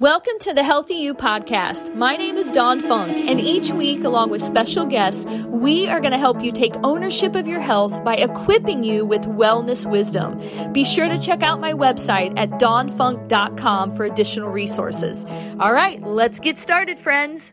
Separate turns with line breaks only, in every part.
Welcome to the HealthyU podcast. My name is Dawn Funk, and each week, along with special guests, we are going to help you take ownership of your health by equipping you with wellness wisdom. Be sure to check out my website at dawnfunk.com for additional resources. All right, let's get started, friends.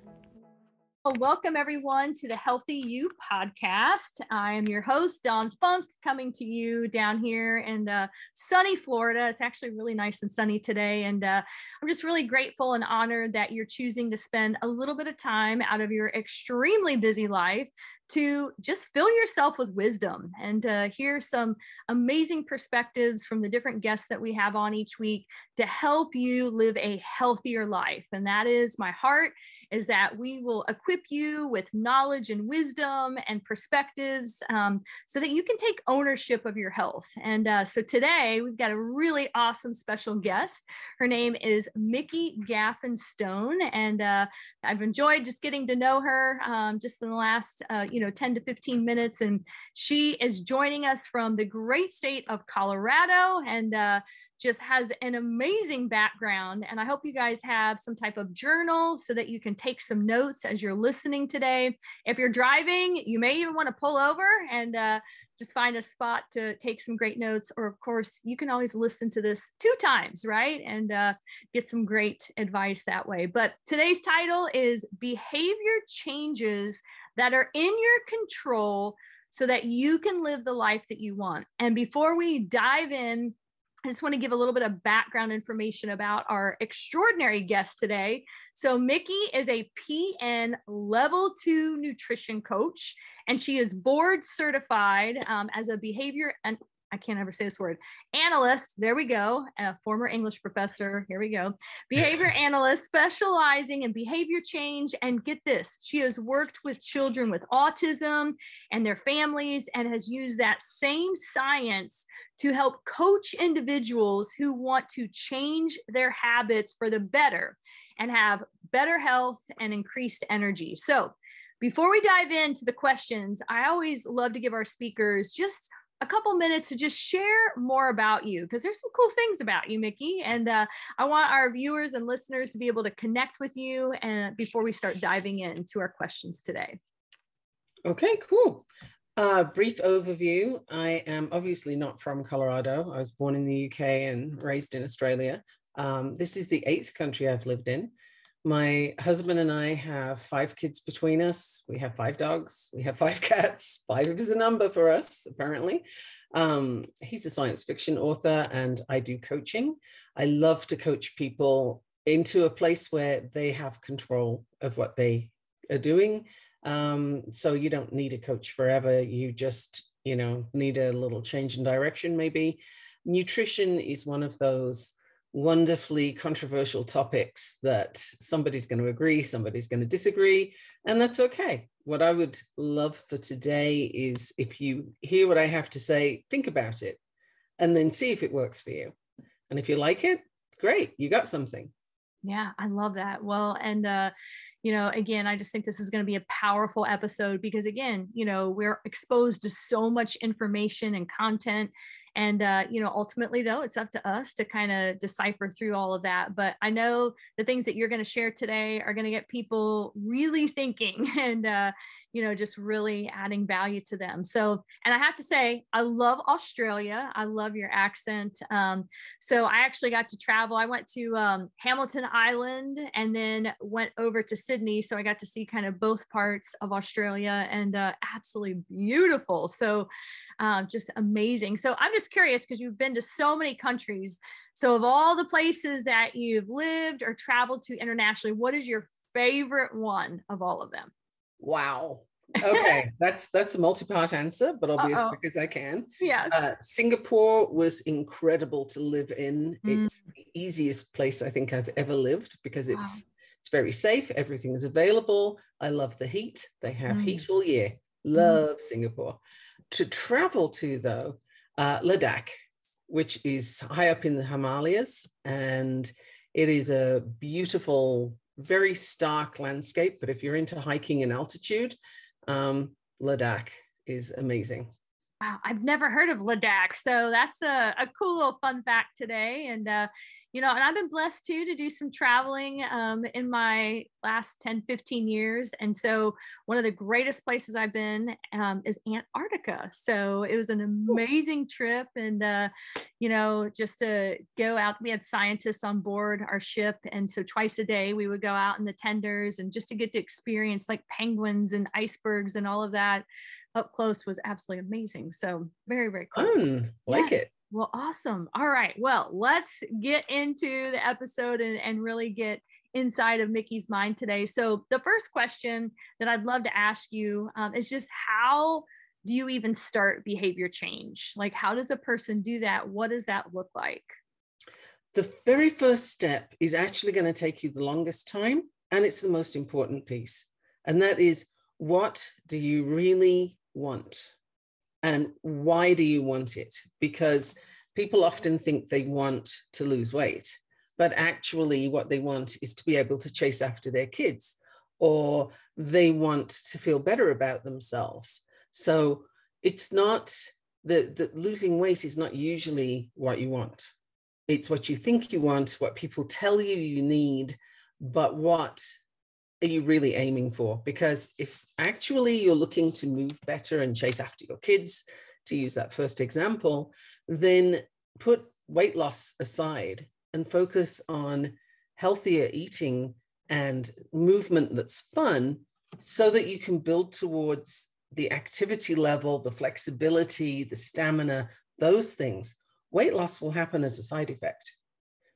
Well, welcome everyone to the HealthyU podcast. I am your host, Dawn Funk, coming to you down here in uh, sunny Florida. It's actually really nice and sunny today. And uh, I'm just really grateful and honored that you're choosing to spend a little bit of time out of your extremely busy life to just fill yourself with wisdom and uh, hear some amazing perspectives from the different guests that we have on each week to help you live a healthier life. And that is my heart is that we will equip you with knowledge and wisdom and perspectives um, so that you can take ownership of your health. And uh, so today we've got a really awesome special guest. Her name is Mikki Gaffen Stone. And uh, I've enjoyed just getting to know her um, just in the last, uh, you know, 10 to 15 minutes. And she is joining us from the great state of Colorado. And uh, just has an amazing background. And I hope you guys have some type of journal so that you can take some notes as you're listening today. If you're driving, you may even want to pull over and uh, just find a spot to take some great notes. Or, of course, you can always listen to this two times, right? And uh, get some great advice that way. But today's title is Behavior Changes That Are in Your Control so that you can live the life that you want. And before we dive in, I just want to give a little bit of background information about our extraordinary guest today. So, Mikki is a PN level two nutrition coach, and she is board certified um, as a behavior and I can't ever say this word. Analyst, there we go. A former English professor, here we go. Behavior analyst specializing in behavior change. And get this, she has worked with children with autism and their families and has used that same science to help coach individuals who want to change their habits for the better and have better health and increased energy. So, before we dive into the questions, I always love to give our speakers just a couple minutes to just share more about you because there's some cool things about you, Mikki. And uh, I want our viewers and listeners to be able to connect with you and before we start diving into our questions today.
Okay, cool. Uh, brief overview. I am obviously not from Colorado. I was born in the UK and raised in Australia. Um, this is the eighth country I've lived in. My husband and I have five kids between us. We have five dogs. We have five cats. Five is a number for us, apparently. Um, he's a science fiction author, and I do coaching. I love to coach people into a place where they have control of what they are doing. Um, so you don't need a coach forever. You just, you know, need a little change in direction, maybe. Nutrition is one of those wonderfully controversial topics that somebody's going to agree, somebody's going to disagree, and that's okay. What I would love for today is if you hear what I have to say, think about it and then see if it works for you. And if you like it, great, you got something.
Yeah, I love that. Well, and uh, you know, again, I just think this is going to be a powerful episode because again, you know, we're exposed to so much information and content and, uh, you know, ultimately, though, it's up to us to kind of decipher through all of that. But I know the things that you're going to share today are going to get people really thinking and, uh, you know, just really adding value to them. So, and I have to say, I love Australia. I love your accent. Um, so I actually got to travel. I went to um, Hamilton Island and then went over to Sydney. So I got to see kind of both parts of Australia and uh, absolutely beautiful. So, uh, just amazing. So I'm just curious because you've been to so many countries. So, of all the places that you've lived or traveled to internationally, what is your favorite one of all of them?
Wow. Okay, that's that's a multi-part answer, but I'll be Uh-oh. as quick as I can.
Yes. Uh,
Singapore was incredible to live in. Mm. It's the easiest place I think I've ever lived because it's wow. it's very safe. Everything is available. I love the heat. They have mm. heat all year. Mm. Love mm. Singapore. To travel to though, uh, Ladakh, which is high up in the Himalayas, and it is a beautiful very stark landscape, but if you're into hiking and altitude, um, Ladakh is amazing.
Wow, I've never heard of Ladakh. So that's a, a cool little fun fact today. And, uh, you know, and I've been blessed too to do some traveling um, in my last 10, 15 years. And so one of the greatest places I've been um, is Antarctica. So it was an amazing trip. And, uh, you know, just to go out, we had scientists on board our ship. And so twice a day we would go out in the tenders and just to get to experience like penguins and icebergs and all of that up close was absolutely amazing. So very, very cool.
Mm, like yes. it.
Well, awesome. All right. Well, let's get into the episode and, and really get inside of Mikki's mind today. So, the first question that I'd love to ask you um, is just how do you even start behavior change? Like, how does a person do that? What does that look like?
The very first step is actually going to take you the longest time, and it's the most important piece. And that is what do you really want? And why do you want it? Because people often think they want to lose weight, but actually, what they want is to be able to chase after their kids or they want to feel better about themselves. So it's not that the losing weight is not usually what you want. It's what you think you want, what people tell you you need, but what are you really aiming for? Because if actually you're looking to move better and chase after your kids, to use that first example, then put weight loss aside and focus on healthier eating and movement that's fun so that you can build towards the activity level, the flexibility, the stamina, those things. Weight loss will happen as a side effect.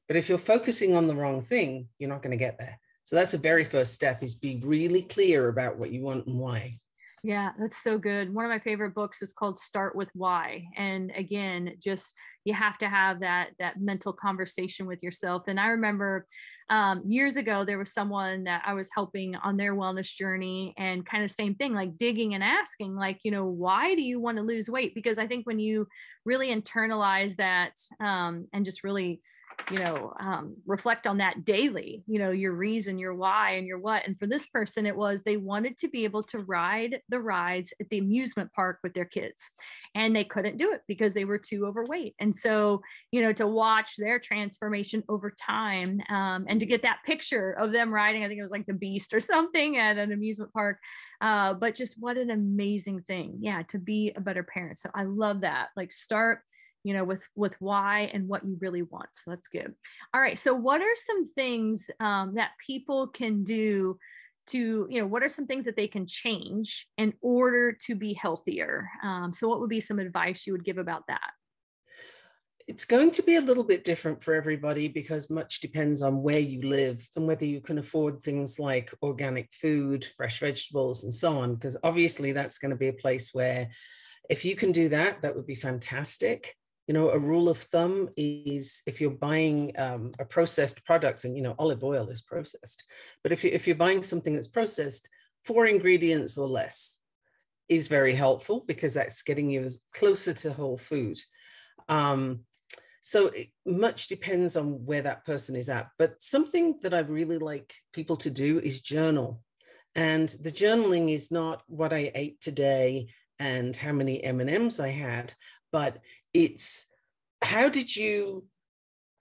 But if you're focusing on the wrong thing, you're not going to get there. So that's the very first step is be really clear about what you want and why.
Yeah, that's so good. One of my favorite books is called Start with Why. And again, just you have to have that that mental conversation with yourself. And I remember um, years ago there was someone that I was helping on their wellness journey and kind of same thing, like digging and asking, like, you know, why do you want to lose weight? Because I think when you really internalize that um, and just really you know um, reflect on that daily you know your reason your why and your what. And for this person it was they wanted to be able to ride the rides at the amusement park with their kids and they couldn't do it because they were too overweight. And so you know to watch their transformation over time um, and to get that picture of them riding i think it was like the beast or something at an amusement park uh, but just what an amazing thing. Yeah to be a better parent. So i love that. Like start you know with with why and what you really want so that's good. All right so what are some things um, that people can do to you know what are some things that they can change in order to be healthier? Um, so what would be some advice you would give about that?
It's going to be a little bit different for everybody because much depends on where you live and whether you can afford things like organic food fresh vegetables and so on because obviously that's going to be a place where if you can do that that would be fantastic you know, a rule of thumb is if you're buying um, a processed product, and you know, olive oil is processed, but if you if you're buying something that's processed, four ingredients or less is very helpful because that's getting you closer to whole food. Um, so it much depends on where that person is at. But something that I really like people to do is journal. And the journaling is not what I ate today and how many M&Ms I had, but it's how did you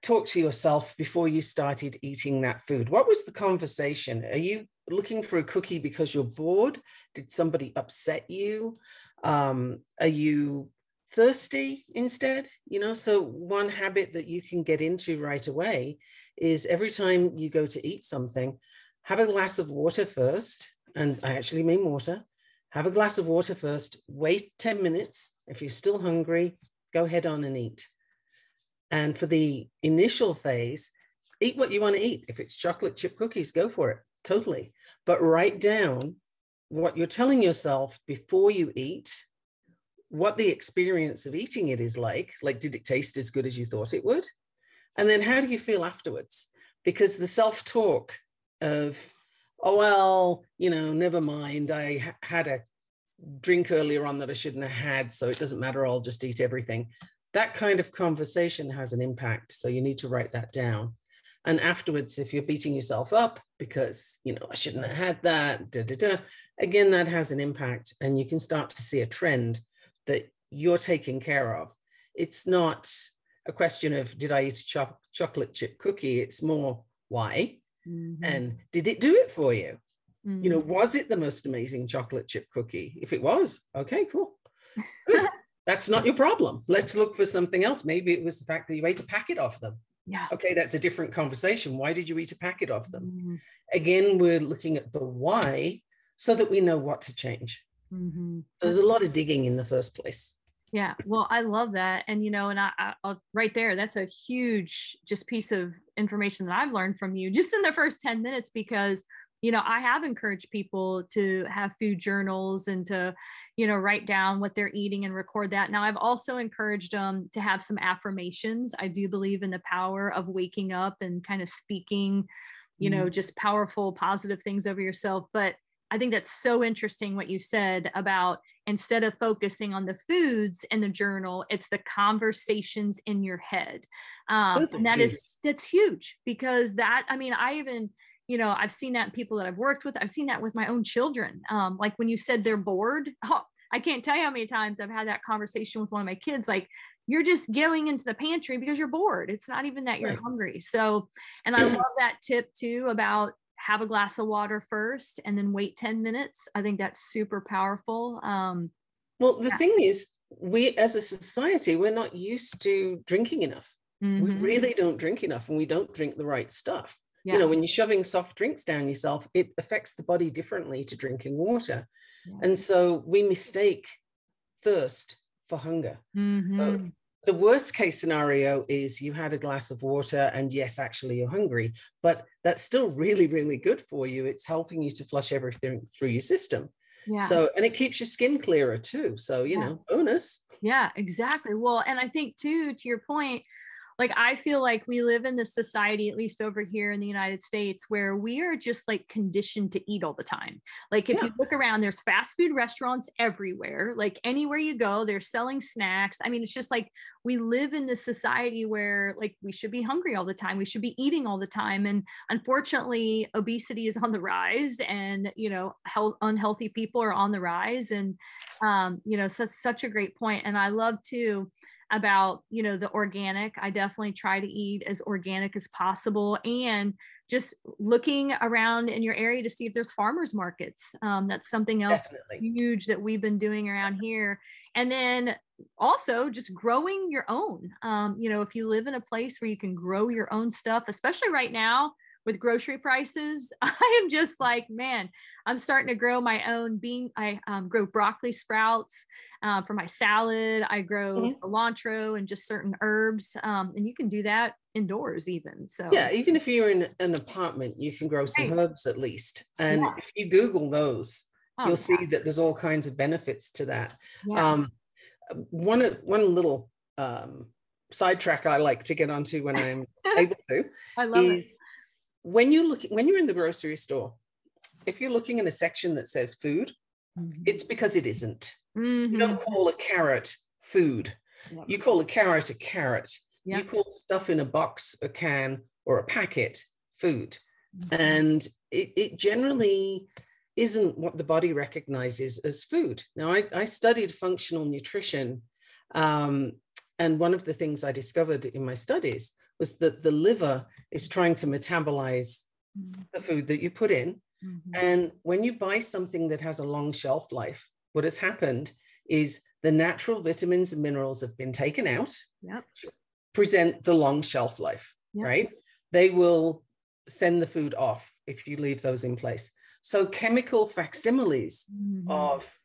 talk to yourself before you started eating that food? What was the conversation? Are you looking for a cookie because you're bored? Did somebody upset you? Um, are you thirsty instead? You know, so one habit that you can get into right away is every time you go to eat something, have a glass of water first. And I actually mean water. Have a glass of water first, wait 10 minutes. If you're still hungry, go head on and eat. And for the initial phase, eat what you want to eat. If it's chocolate chip cookies, go for it, totally. But write down what you're telling yourself before you eat, what the experience of eating it is like. Like, did it taste as good as you thought it would? And then how do you feel afterwards? Because the self talk of, oh, well, you know, never mind, I ha- had a drink earlier on that I shouldn't have had, so it doesn't matter, I'll just eat everything. That kind of conversation has an impact. So you need to write that down. And afterwards, if you're beating yourself up because, you know, I shouldn't have had that, da, da, da, again, that has an impact. And you can start to see a trend that you're taking care of. It's not a question of did I eat a cho- chocolate chip cookie. It's more why
Mhm.
and did it do it for you? You know,
Mhm.
was it the most amazing chocolate chip cookie? If it was, okay, cool. That's not your problem. Let's look for something else. Maybe it was the fact that you ate a packet of them.
yeah.
Okay, that's a different conversation. Why did you eat a packet of them?
Mhm.
Again, we're looking at the why so that we know what to change.
Mhm.
There's a lot of digging in the first place.
Yeah, well, I love that, and you know, and I, I I'll, right there, that's a huge just piece of information that I've learned from you just in the first ten minutes because you know I have encouraged people to have food journals and to you know write down what they're eating and record that. Now I've also encouraged them to have some affirmations. I do believe in the power of waking up and kind of speaking, you know, just powerful positive things over yourself, but I think that's so interesting what you said about instead of focusing on the foods in the journal, it's the conversations in your head. Um, and that
huge.
is that's huge because that I mean, I even you know I've seen that in people that I've worked with. I've seen that with my own children. Um, like when you said they're bored, oh, I can't tell you how many times I've had that conversation with one of my kids. Like you're just going into the pantry because you're bored. It's not even that you're
Right.
hungry. So, and I love that tip too about have a glass of water first and then wait 10 minutes. I think that's super powerful. Um,
Well, the
Yeah.
thing is, we as a society, we're not used to drinking enough. We
mhm.
really don't drink enough and we don't drink the right stuff.
Yeah.
You know, when you're shoving soft drinks down yourself, it affects the body differently to drinking water.
Yeah.
And so we mistake thirst for hunger.
Mhm.
The worst case scenario is you had a glass of water and yes, actually you're hungry, but that's still really, really good for you. It's helping you to flush everything through your system.
yeah.
So, and it keeps your skin clearer too. So, you
Yeah.
know, bonus.
Yeah, exactly. Well, and I think too, to your point, like I feel like we live in this society, at least over here in the United States, where we are just like conditioned to eat all the time. Like if
Yeah.
you look around, there's fast food restaurants everywhere. Like anywhere you go, they're selling snacks. I mean, it's just like we live in this society where like we should be hungry all the time. We should be eating all the time. And unfortunately, obesity is on the rise and you know, health unhealthy people are on the rise. And um, you know, such such a great. And I love too about you know the organic. I definitely try to eat as organic as possible and just looking around in your area to see if there's farmers markets. Um, that's something else
Definitely.
huge that we've been doing around here. And then also just growing your own. Um, you know if you live in a place where you can grow your own stuff especially right now with grocery prices i am just like man i'm starting to grow my own bean i um, grow broccoli sprouts uh, for my salad i grow
Mhm.
cilantro and just certain herbs um, and you can do that indoors even so
Yeah, even if you're in an apartment, you can grow some
Right.
herbs at least. And
Yeah.
if you Google those,
Oh,
you'll
yeah,
see that there's all kinds of benefits to that.
yeah.
Um, one one little um, sidetrack I like to get onto when I'm able to
i love
is
it
when you look when you're in the grocery store, if you're looking in a section that says food,
Mhm.
it's because it isn't. You
Mhm.
don't call a carrot food.
Yep.
You call a carrot a carrot. You call stuff in a box, a can, or a packet food.
Mhm.
And it, it generally isn't what the body recognizes as food. Now, I, I studied functional nutrition. Um, and one of the things I discovered in my studies was that the liver is trying to metabolize
Mhm.
the food that you put in.
Mhm.
And when you buy something that has a long shelf life, what has happened is the natural vitamins and minerals have been taken out
Yep.
to present the long shelf life,
Yep.
right? They will send the food off if you leave those in place. So chemical facsimiles
Mhm.
of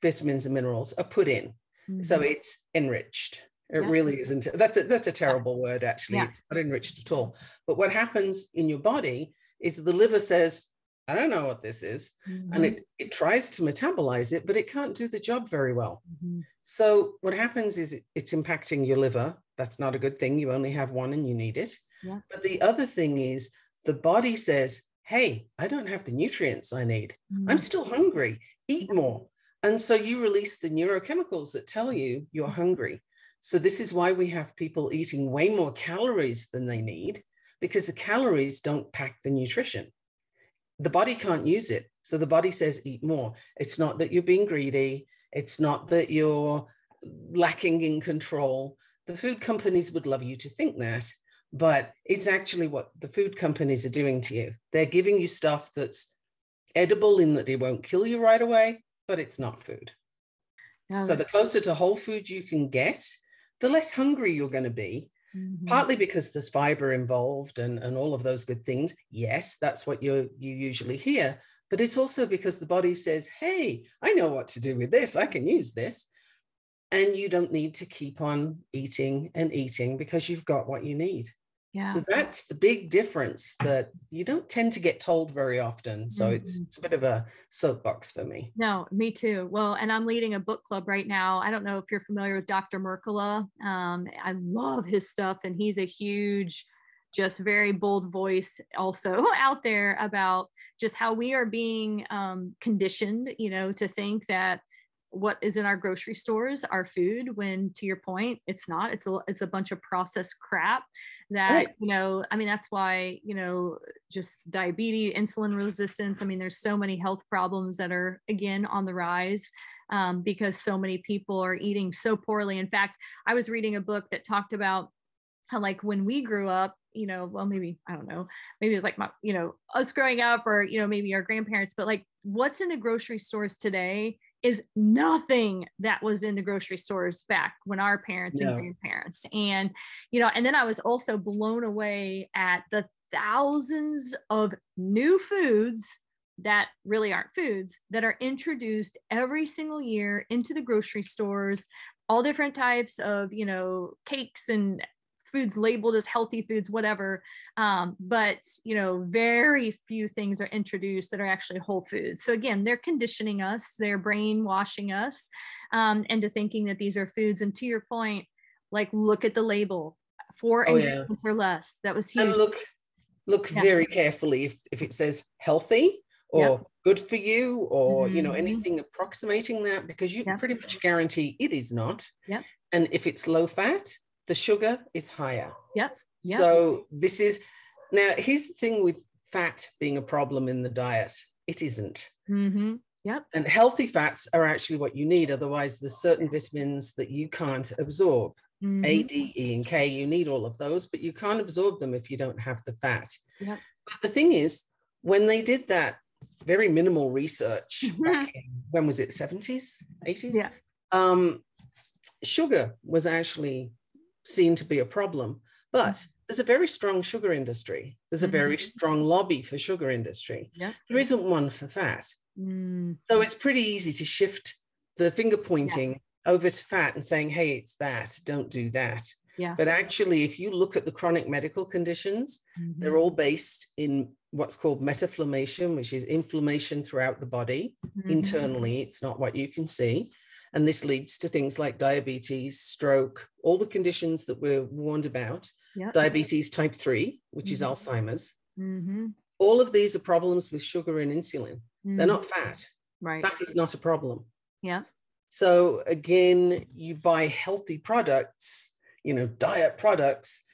vitamins and minerals are put in. So
Mhm.
it's enriched. It
Yeah.
really isn't. That's a that's a terrible word, actually.
Yeah.
It's not enriched at all. But what happens in your body is the liver says, I don't know what this is. And
Mhm.
it, it tries to metabolize it, but it can't do the job very well.
Mhm.
So what happens is it- it's impacting your liver. That's not a good thing. You only have one and you need it.
Yeah.
But the other thing is the body says, Hey, I don't have the nutrients I need. I'm
Mhm.
still hungry. Eat more. And so you release the neurochemicals that tell you you're hungry. So this is why we have people eating way more calories than they need because the calories don't pack the nutrition. The body can't use it. So the body says eat more. It's not that you're being greedy. It's not that you're lacking in control. The food companies would love you to think that, but it's actually what the food companies are doing to you. They're giving you stuff that's edible in that it won't kill you right away, but it's not food. so the closer to whole food you can get, the less hungry you're going to be. Mm-hmm. Partly because there's fiber involved and, and all of those good things. Yes, that's what you you usually hear. But it's also because the body says, hey, I know what to do with this. I can use this. And you don't need to keep on eating and eating because you've got what you need. Yeah. So that's the big difference that you don't tend to get told very often. So mm-hmm. it's it's a bit of a soapbox for me.
No, me too. Well, and I'm leading a book club right now. I don't know if you're familiar with Dr. Mercola. Um, I love his stuff, and he's a huge, just very bold voice also out there about just how we are being um, conditioned, you know, to think that what is in our grocery stores our food when to your point it's not it's a it's a bunch of processed crap that right. you know i mean that's why you know just diabetes insulin resistance i mean there's so many health problems that are again on the rise um, because so many people are eating so poorly in fact i was reading a book that talked about how like when we grew up you know well maybe i don't know maybe it was like my you know us growing up or you know maybe our grandparents but like what's in the grocery stores today is nothing that was in the grocery stores back when our parents and grandparents. And you know and then i was also blown away at the thousands of new foods that really aren't foods that are introduced every single year into the grocery stores all different types of you know cakes and foods labeled as healthy foods, whatever. Um, but you know, very few things are introduced that are actually whole foods. So again, they're conditioning us, they're brainwashing us um, into thinking that these are foods. And to your point, like look at the label, four oh, ingredients yeah. or less. That was huge.
And look, look yeah. very carefully if, if it says healthy or good for you or mm-hmm. you know mm-hmm. anything approximating that because you pretty much guarantee it is not
yep.
and if it's low fat the sugar is higher.
Yep.
yep. So this is now here's the thing with fat being a problem in the diet. It isn't.
Mm-hmm. Yep.
And healthy fats are actually what you need. Otherwise, there's certain vitamins that you can't absorb. Mm-hmm. A, D, E, and K. You need all of those, but you can't absorb them if you don't have the fat.
Yep.
But the thing is, when they did that very minimal research mm-hmm. back in, when was it 70s 80s
yeah
um, sugar was actually seen to be a problem. But mm. there's a very strong sugar industry. There's a very mm-hmm. strong lobby for sugar industry. There isn't one for fat.
Mm.
So it's pretty easy to shift the finger pointing yeah. over to fat and saying, hey, it's that, don't do that.
Yeah.
But actually, if you look at the chronic medical conditions, mm-hmm. they're all based in what's called metaflammation, which is inflammation throughout the body mm-hmm. internally. It's not what you can see. And this leads to things like diabetes, stroke, all the conditions that we're warned about.
Yep.
Diabetes type 3, which mm-hmm. is Alzheimer's.
Mm-hmm.
All of these are problems with sugar and insulin. Mm-hmm. They're not fat.
Right.
Fat is not a problem.
Yeah.
So again, you buy healthy products, you know, diet products,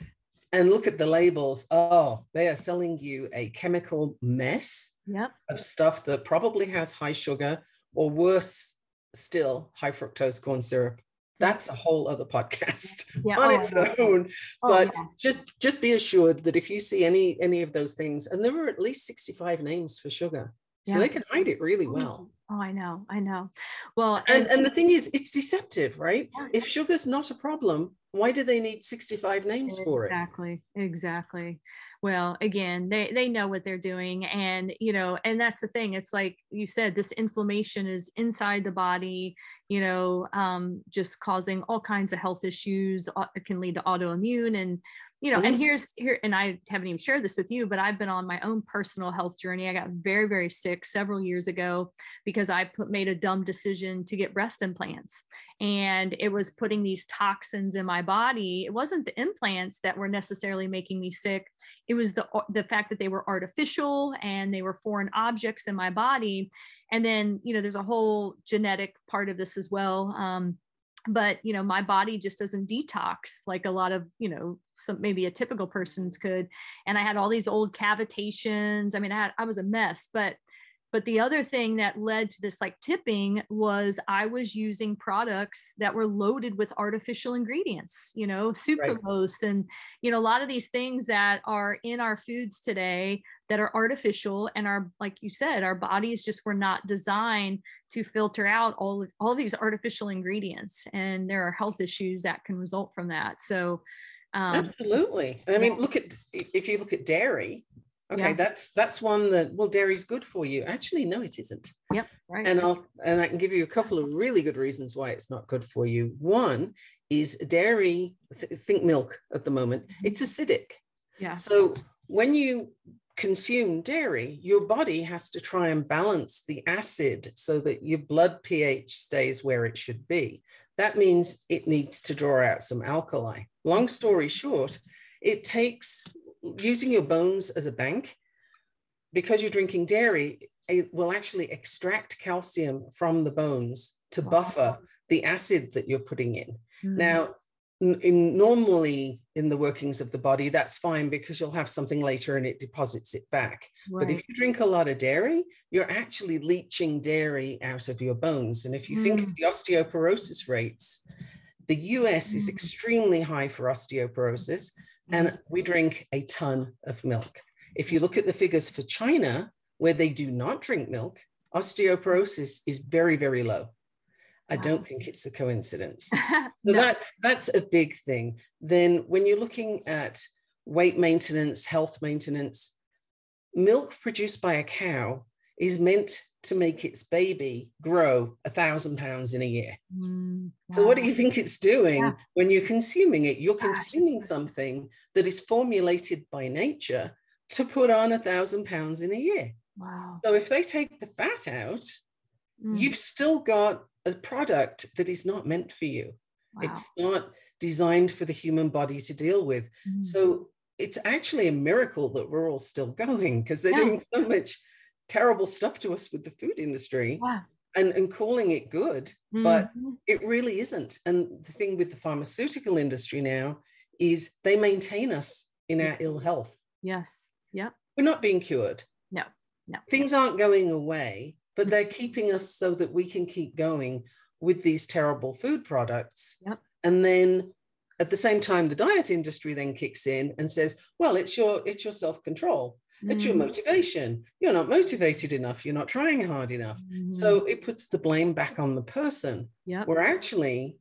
and look at the labels. Oh, they are selling you a chemical mess
yep.
of stuff that probably has high sugar or worse, still high fructose corn syrup. That's a whole other podcast yeah. on oh, its own. Oh, but yeah. just just be assured that if you see any any of those things and there were at least 65 names for sugar so yeah. they can hide it really well.
Oh i know i know. Well
and and, and the thing is it's deceptive right? If sugar's not a problem why do they need 65 names
exactly,
for
it? Exactly exactly well again they they know what they're doing and you know and that's the thing it's like you said this inflammation is inside the body you know um, just causing all kinds of health issues it can lead to autoimmune and you know, mm-hmm. and here's here, and I haven't even shared this with you, but I've been on my own personal health journey. I got very, very sick several years ago because I put made a dumb decision to get breast implants. And it was putting these toxins in my body. It wasn't the implants that were necessarily making me sick. It was the the fact that they were artificial and they were foreign objects in my body. And then, you know, there's a whole genetic part of this as well. Um, but you know my body just doesn't detox like a lot of you know some maybe a typical person's could. And i had all these old cavitations. I mean i, had, I was a mess but but the other thing that led to this like tipping was I was using products that were loaded with artificial ingredients, you know, sucralose right. and, you know, a lot of these things that are in our foods today that are artificial and are, like you said, our bodies just were not designed to filter out all, of, all of these artificial ingredients. And there are health issues that can result from that. So,
um, absolutely. I mean, look at, if you look at dairy, Okay, yeah. that's that's one that well, dairy's good for you. Actually, no, it isn't.
Yep, right.
And I'll and I can give you a couple of really good reasons why it's not good for you. One is dairy. Th- think milk at the moment. Mm-hmm. It's acidic.
Yeah.
So when you consume dairy, your body has to try and balance the acid so that your blood pH stays where it should be. That means it needs to draw out some alkali. Long story short, it takes using your bones as a bank, because you're drinking dairy, it will actually extract calcium from the bones to buffer the acid that you're putting in. Mm. Now, in normally in the workings of the body, that's fine because you'll have something later and it deposits it back. Right. But if you drink a lot of dairy, you're actually leaching dairy out of your bones. And if you mm. think of mm. the osteoporosis rates, the US mm. is extremely high for osteoporosis and we drink a ton of milk. If you look at the figures for China, where they do not drink milk, osteoporosis is very, very low. I don't think it's a coincidence. So no. that's that's a big thing. Then when you're looking at weight maintenance, health maintenance, milk produced by a cow is meant to make its baby grow a thousand pounds in a year. Mm, wow. So, what do you think it's doing yeah. when you're consuming it? You're consuming something that is formulated by nature to put on a thousand pounds in a year.
Wow.
So, if they take the fat out, mm. you've still got a product that is not meant for you. Wow. It's not designed for the human body to deal with. Mm. So, it's actually a miracle that we're all still going because they're yeah. doing so much terrible stuff to us with the food industry
wow.
and, and calling it good, mm-hmm. but it really isn't. And the thing with the pharmaceutical industry now is they maintain us in our ill health.
Yes. Yeah.
We're not being cured.
No. No.
Things aren't going away, but they're keeping us so that we can keep going with these terrible food products.
Yep.
And then at the same time the diet industry then kicks in and says well it's your it's your self-control it's your mm. motivation. You're not motivated enough. You're not trying hard enough. Mm. So it puts the blame back on the person.
Yeah.
Where actually,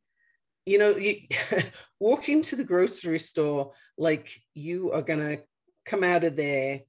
you know, you walk into the grocery store like you are going to come out of there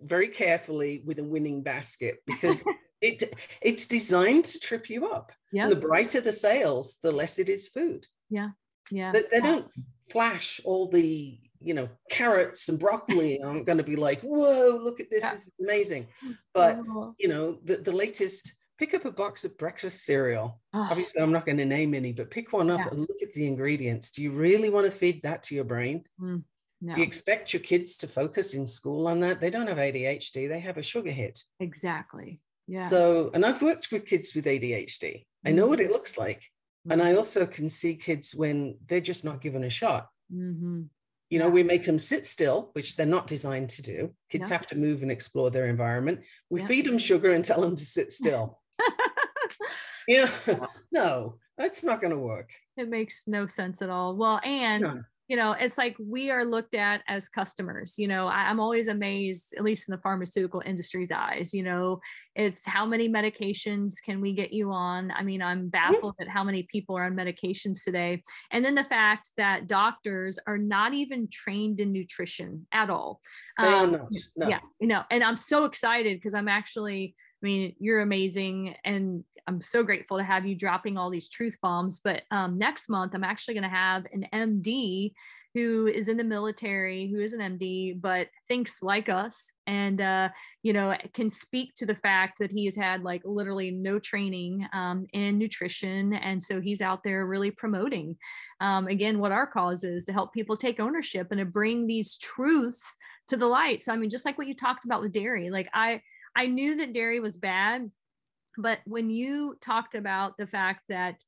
very carefully with a winning basket because it it's designed to trip you up.
Yeah.
The brighter the sales, the less it is food.
Yeah. Yeah.
They, they don't flash all the you know, carrots and broccoli, I'm going to be like, whoa, look at this, yeah. this is amazing. But, oh. you know, the, the latest, pick up a box of breakfast cereal. Oh. Obviously, I'm not going to name any, but pick one up yeah. and look at the ingredients. Do you really want to feed that to your brain?
Mm, no.
Do you expect your kids to focus in school on that? They don't have ADHD, they have a sugar hit.
Exactly. Yeah.
So, and I've worked with kids with ADHD. I know what it looks like. Mm-hmm. And I also can see kids when they're just not given a shot.
Mm-hmm.
You know, we make them sit still, which they're not designed to do. Kids yeah. have to move and explore their environment. We yeah. feed them sugar and tell them to sit still. yeah, no, that's not going to work.
It makes no sense at all. Well, and None you know it's like we are looked at as customers you know I, am always amazed at least in the pharmaceutical industry's eyes you know it's how many medications can we get you on? I mean i'm baffled at how many people are on medications today. And then the fact that doctors are not even trained in nutrition at all.
Um, not, no.
yeah you know and i'm so excited because i'm actually I mean, you're amazing. And I'm so grateful to have you dropping all these truth bombs. But um, next month, I'm actually going to have an MD who is in the military, who is an MD, but thinks like us and, uh, you know, can speak to the fact that he has had like literally no training um, in nutrition. And so he's out there really promoting, um, again, what our cause is to help people take ownership and to bring these truths to the light. So, I mean, just like what you talked about with dairy, like I, I knew that dairy was bad, but when you talked about the fact that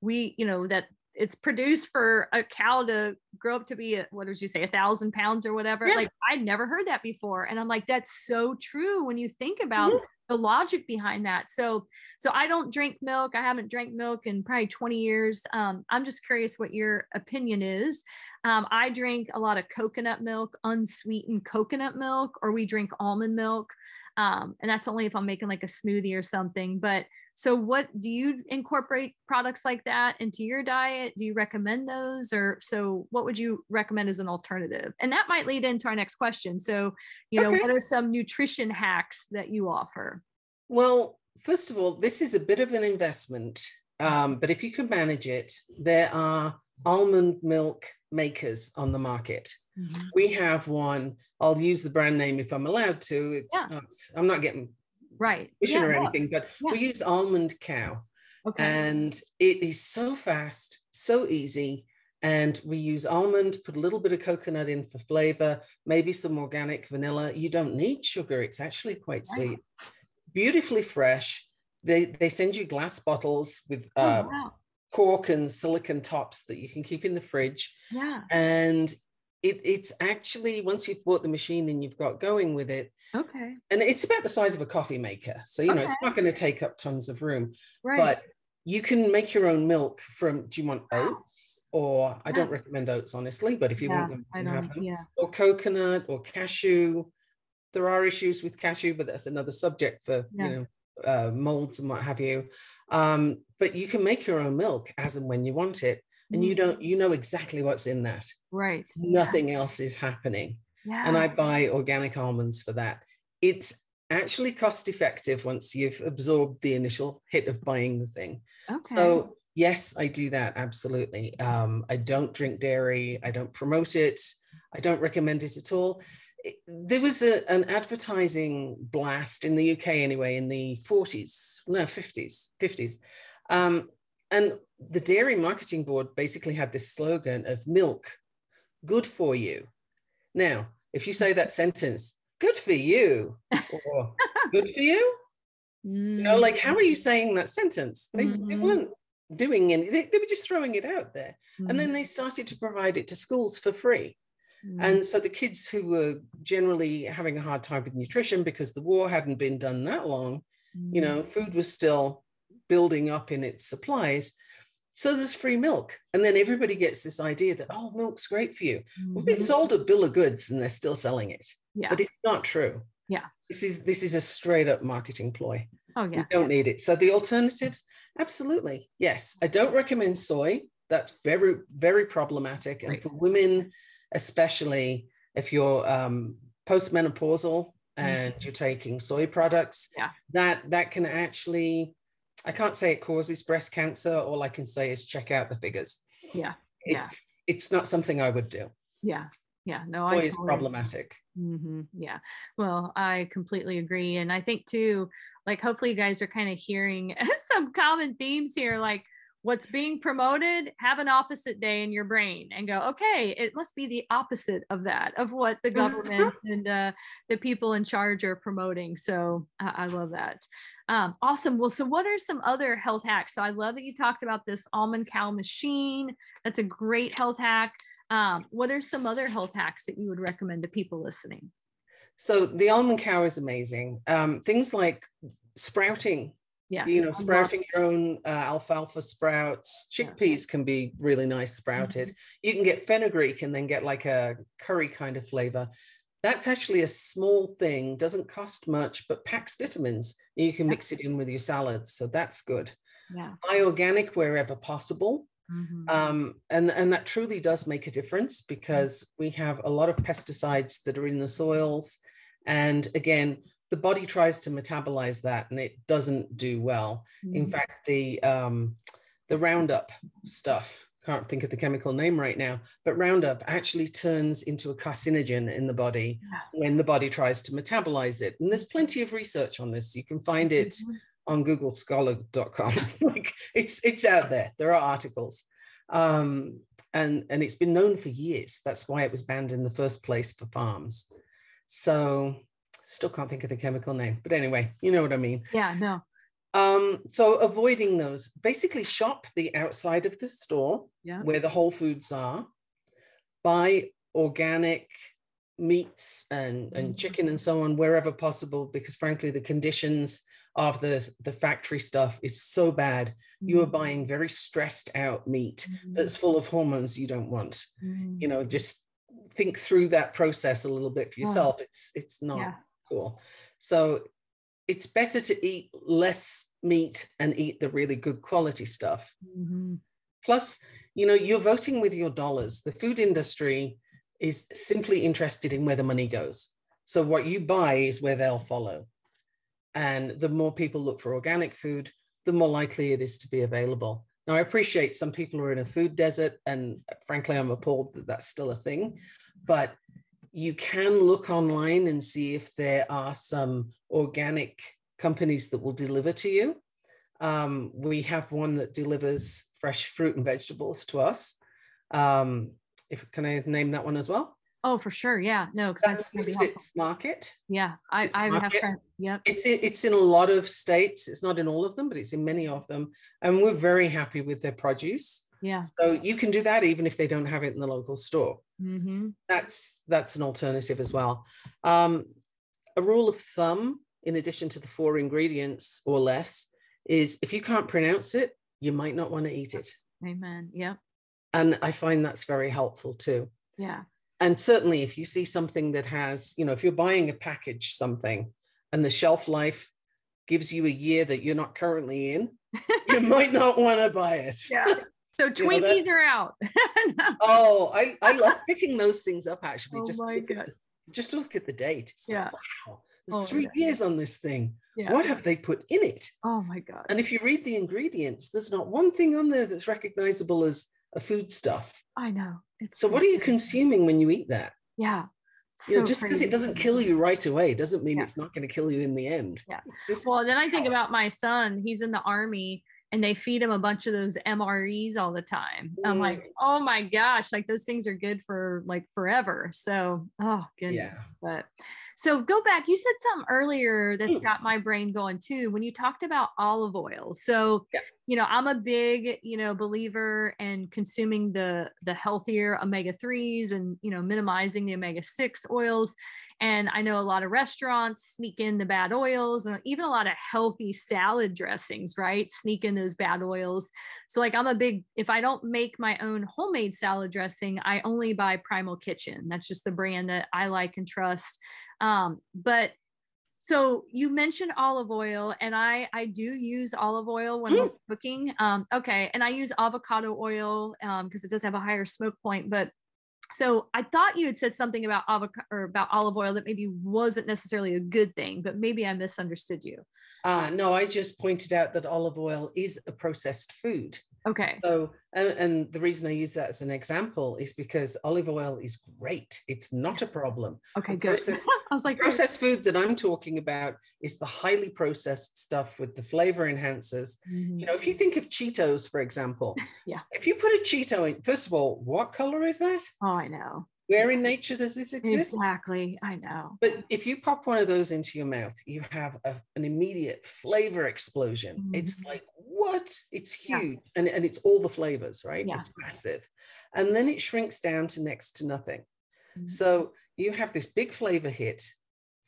we, you know, that it's produced for a cow to grow up to be what did you say a thousand pounds or whatever yeah. like i'd never heard that before. And i'm like that's so true when you think about mm-hmm. the logic behind that. So so i don't drink milk. I haven't drank milk in probably 20 years. Um, i'm just curious what your opinion is. Um, i drink a lot of coconut milk unsweetened coconut milk or we drink almond milk um, and that's only if i'm making like a smoothie or something but so, what do you incorporate products like that into your diet? Do you recommend those? Or so, what would you recommend as an alternative? And that might lead into our next question. So, you know, okay. what are some nutrition hacks that you offer?
Well, first of all, this is a bit of an investment, um, but if you can manage it, there are almond milk makers on the market. Mm-hmm. We have one. I'll use the brand name if I'm allowed to. It's yeah. not, I'm not getting
right
yeah, or anything but yeah. we use almond cow okay and it is so fast so easy and we use almond put a little bit of coconut in for flavor maybe some organic vanilla you don't need sugar it's actually quite sweet beautifully fresh they they send you glass bottles with oh, uh, wow. cork and silicon tops that you can keep in the fridge
yeah
and it, it's actually once you've bought the machine and you've got going with it
Okay.
And it's about the size of a coffee maker. So, you okay. know, it's not going to take up tons of room.
Right.
But you can make your own milk from, do you want oats? Or I don't recommend oats, honestly, but if you yeah, want them, I don't, them.
Yeah.
Or coconut or cashew. There are issues with cashew, but that's another subject for, yeah. you know, uh, molds and what have you. Um, but you can make your own milk as and when you want it. And you mm. don't, you know exactly what's in that.
Right.
Nothing yeah. else is happening.
Yeah.
And I buy organic almonds for that. It's actually cost effective once you've absorbed the initial hit of buying the thing.
Okay.
So yes, I do that absolutely. Um, I don't drink dairy. I don't promote it. I don't recommend it at all. there was a, an advertising blast in the UK anyway in the 40s, no 50s, 50s. Um, and the Dairy Marketing Board basically had this slogan of milk, good for you. Now, if you say that sentence, good for you, or good for you, you know, like, how are you mm. saying that sentence? They, mm-hmm. they weren't doing any, they, they, were just throwing it out there. Mm-hmm. And then mm. they started to provide it to schools for free. Mm-hmm. And so the kids who were generally having a hard time with nutrition because the war hadn't been done that long, you know, mm. food was still building up in its supplies so there's free milk. And then everybody gets this idea that, oh, milk's great for you. Mm-hmm. We've been mm-hmm. sold a bill of goods and they're still selling it.
Yeah.
But it's not true.
Yeah.
This is this is a straight up marketing ploy.
Oh, yeah.
You don't need it. So the alternatives, absolutely. Yes. I don't recommend soy. That's very, very problematic. And right. for women, especially if you're um, postmenopausal mm-hmm. and you're taking soy products,
yeah.
that that can actually I can't say it causes breast cancer. All I can say is check out the figures.
Yeah.
It's,
yeah.
It's not something I would do.
Yeah. Yeah. No,
I totally, problematic.
Mm-hmm. Yeah. Well, I completely agree. And I think too, like, hopefully you guys are kind of hearing some common themes here. Like, what's being promoted have an opposite day in your brain and go okay it must be the opposite of that of what the government and uh, the people in charge are promoting. So i, I love that. Um, awesome. Well so what are some other health hacks? So i love that you talked about this almond cow machine. That's a great health hack. Um, what are some other health hacks that you would recommend to people listening?
So the almond cow is amazing. Um, things like sprouting
Yes.
You know, sprouting your own uh, alfalfa sprouts. Chickpeas can be really nice sprouted. Mm-hmm. You can get fenugreek and then get like a curry kind of flavor. That's actually a small thing, doesn't cost much, but packs vitamins. You can mix it in with your salads. So that's good.
Yeah.
Buy organic wherever possible.
Mm-hmm.
Um, and, and that truly does make a difference because we have a lot of pesticides that are in the soils. And again, the body tries to metabolize that and it doesn't do well. Mm. In fact, the um, the Roundup stuff, can't think of the chemical name right now, but Roundup actually turns into a carcinogen in the body yeah. when the body tries to metabolize it. And there's plenty of research on this. You can find it mm-hmm. on googlescholar.com. like it's it's out there. There are articles. Um, and and it's been known for years. That's why it was banned in the first place for farms. So still can't think of the chemical name, but anyway, you know what I mean.
Yeah, no.
Um, so avoiding those, basically shop the outside of the store
Yeah.
where the whole foods are, buy organic meats and, and
Mhm.
chicken and so on wherever possible, because frankly, the conditions of the, the factory stuff is so bad. You are
Mm-hmm.
buying very stressed out meat
Mhm.
that's full of hormones you don't want.
Mhm.
You know, just think through that process a little bit for yourself. It's it's not
Yeah.
Cool. So it's better to eat less meat and eat the really good quality stuff.
Mhm.
Plus, you know, you're voting with your dollars. The food industry is simply interested in where the money goes. So what you buy is where they'll follow. And the more people look for organic food, the more likely it is to be available. Now, I appreciate some people are in a food desert, and frankly, I'm appalled that that's still a thing. But you can look online and see if there are some organic companies that will deliver to you. Um, we have one that delivers fresh fruit and vegetables to us. Um, if can I name that one as well?
Oh, for sure. Yeah. No, because
That's
that's be
Market.
Yeah. I,
It's
I have
market.
friends. Yep.
It's it's in a lot of states. It's not in all of them, but it's in many of them, and we're very happy with their produce.
Yeah.
So you can do that even if they don't have it in the local store.
Mm-hmm.
That's that's an alternative as well. Um, a rule of thumb, in addition to the four ingredients or less, is if you can't pronounce it, you might not want to eat it.
Amen. Yep.
And I find that's very helpful too.
Yeah.
And certainly, if you see something that has, you know, if you're buying a package something and the shelf life gives you a year that you're not currently in, you might not want to buy it.
Yeah. So
You know, that-
Twinkies are out.
Oh, I, I love picking those things up actually.
Oh
just, look at the- just to look at the date. It's
Yeah.
like, wow, there's
Oh,
three
yeah.
years on this thing.
yeah.
What have they put in it?
Oh my god!
And if you read the ingredients, there's not one thing on there that's recognizable as a food stuff.
I know. It's
So what are you consuming when you eat that?
Yeah.
You know, just because it doesn't kill you right away doesn't mean
Yeah.
it's not going to kill you in the end.
Yeah.
Just-
Well, then I think
Wow.
about my son. He's in the army and they feed him a bunch of those MREs all the time. I'm like,
Mm.
oh my gosh, like those things are good for like forever. So, oh goodness. But so go back. You said something earlier that's
Mm.
got my brain going too when you talked about olive oil. So,
Yeah.
you know, I'm a big, you know, believer in consuming the the healthier omega 3s and, you know, minimizing the omega 6 oils. And I know a lot of restaurants sneak in the bad oils and even a lot of healthy salad dressings, right? Sneak in those bad oils. So, like, I'm a big, if I don't make my own homemade salad dressing, I only buy Primal Kitchen. That's just the brand that I like and trust. Um, but so you mentioned olive oil, and I I do use olive oil when I'm cooking. Um, okay, and I use avocado oil because it does have a higher smoke point, but so I thought you had said something about avocado or about olive oil that maybe wasn't necessarily a good thing, but maybe I misunderstood you.
Uh, no, I just pointed out that olive oil is a processed food.
Okay.
So, and, and the reason I use that as an example is because olive oil is great. It's not a problem.
Okay,
the
good.
processed-
I was like,
Processed food that I'm talking about is the highly processed stuff with the flavor enhancers.
Mhm.
You know, if you think of Cheetos, for example,
Yeah.
If you put a Cheeto in, first of all, what color is that?
oh, I know.
Where in nature does this exist?
Exactly. I know.
But if you pop one of those into your mouth, you have a, an immediate flavor explosion. It's
Mhm.
like, what? It's
Yeah.
huge. And, and it's all the flavors, right?
Yeah.
It's massive. And then it shrinks down to next to nothing.
Mhm.
So you have this big flavor hit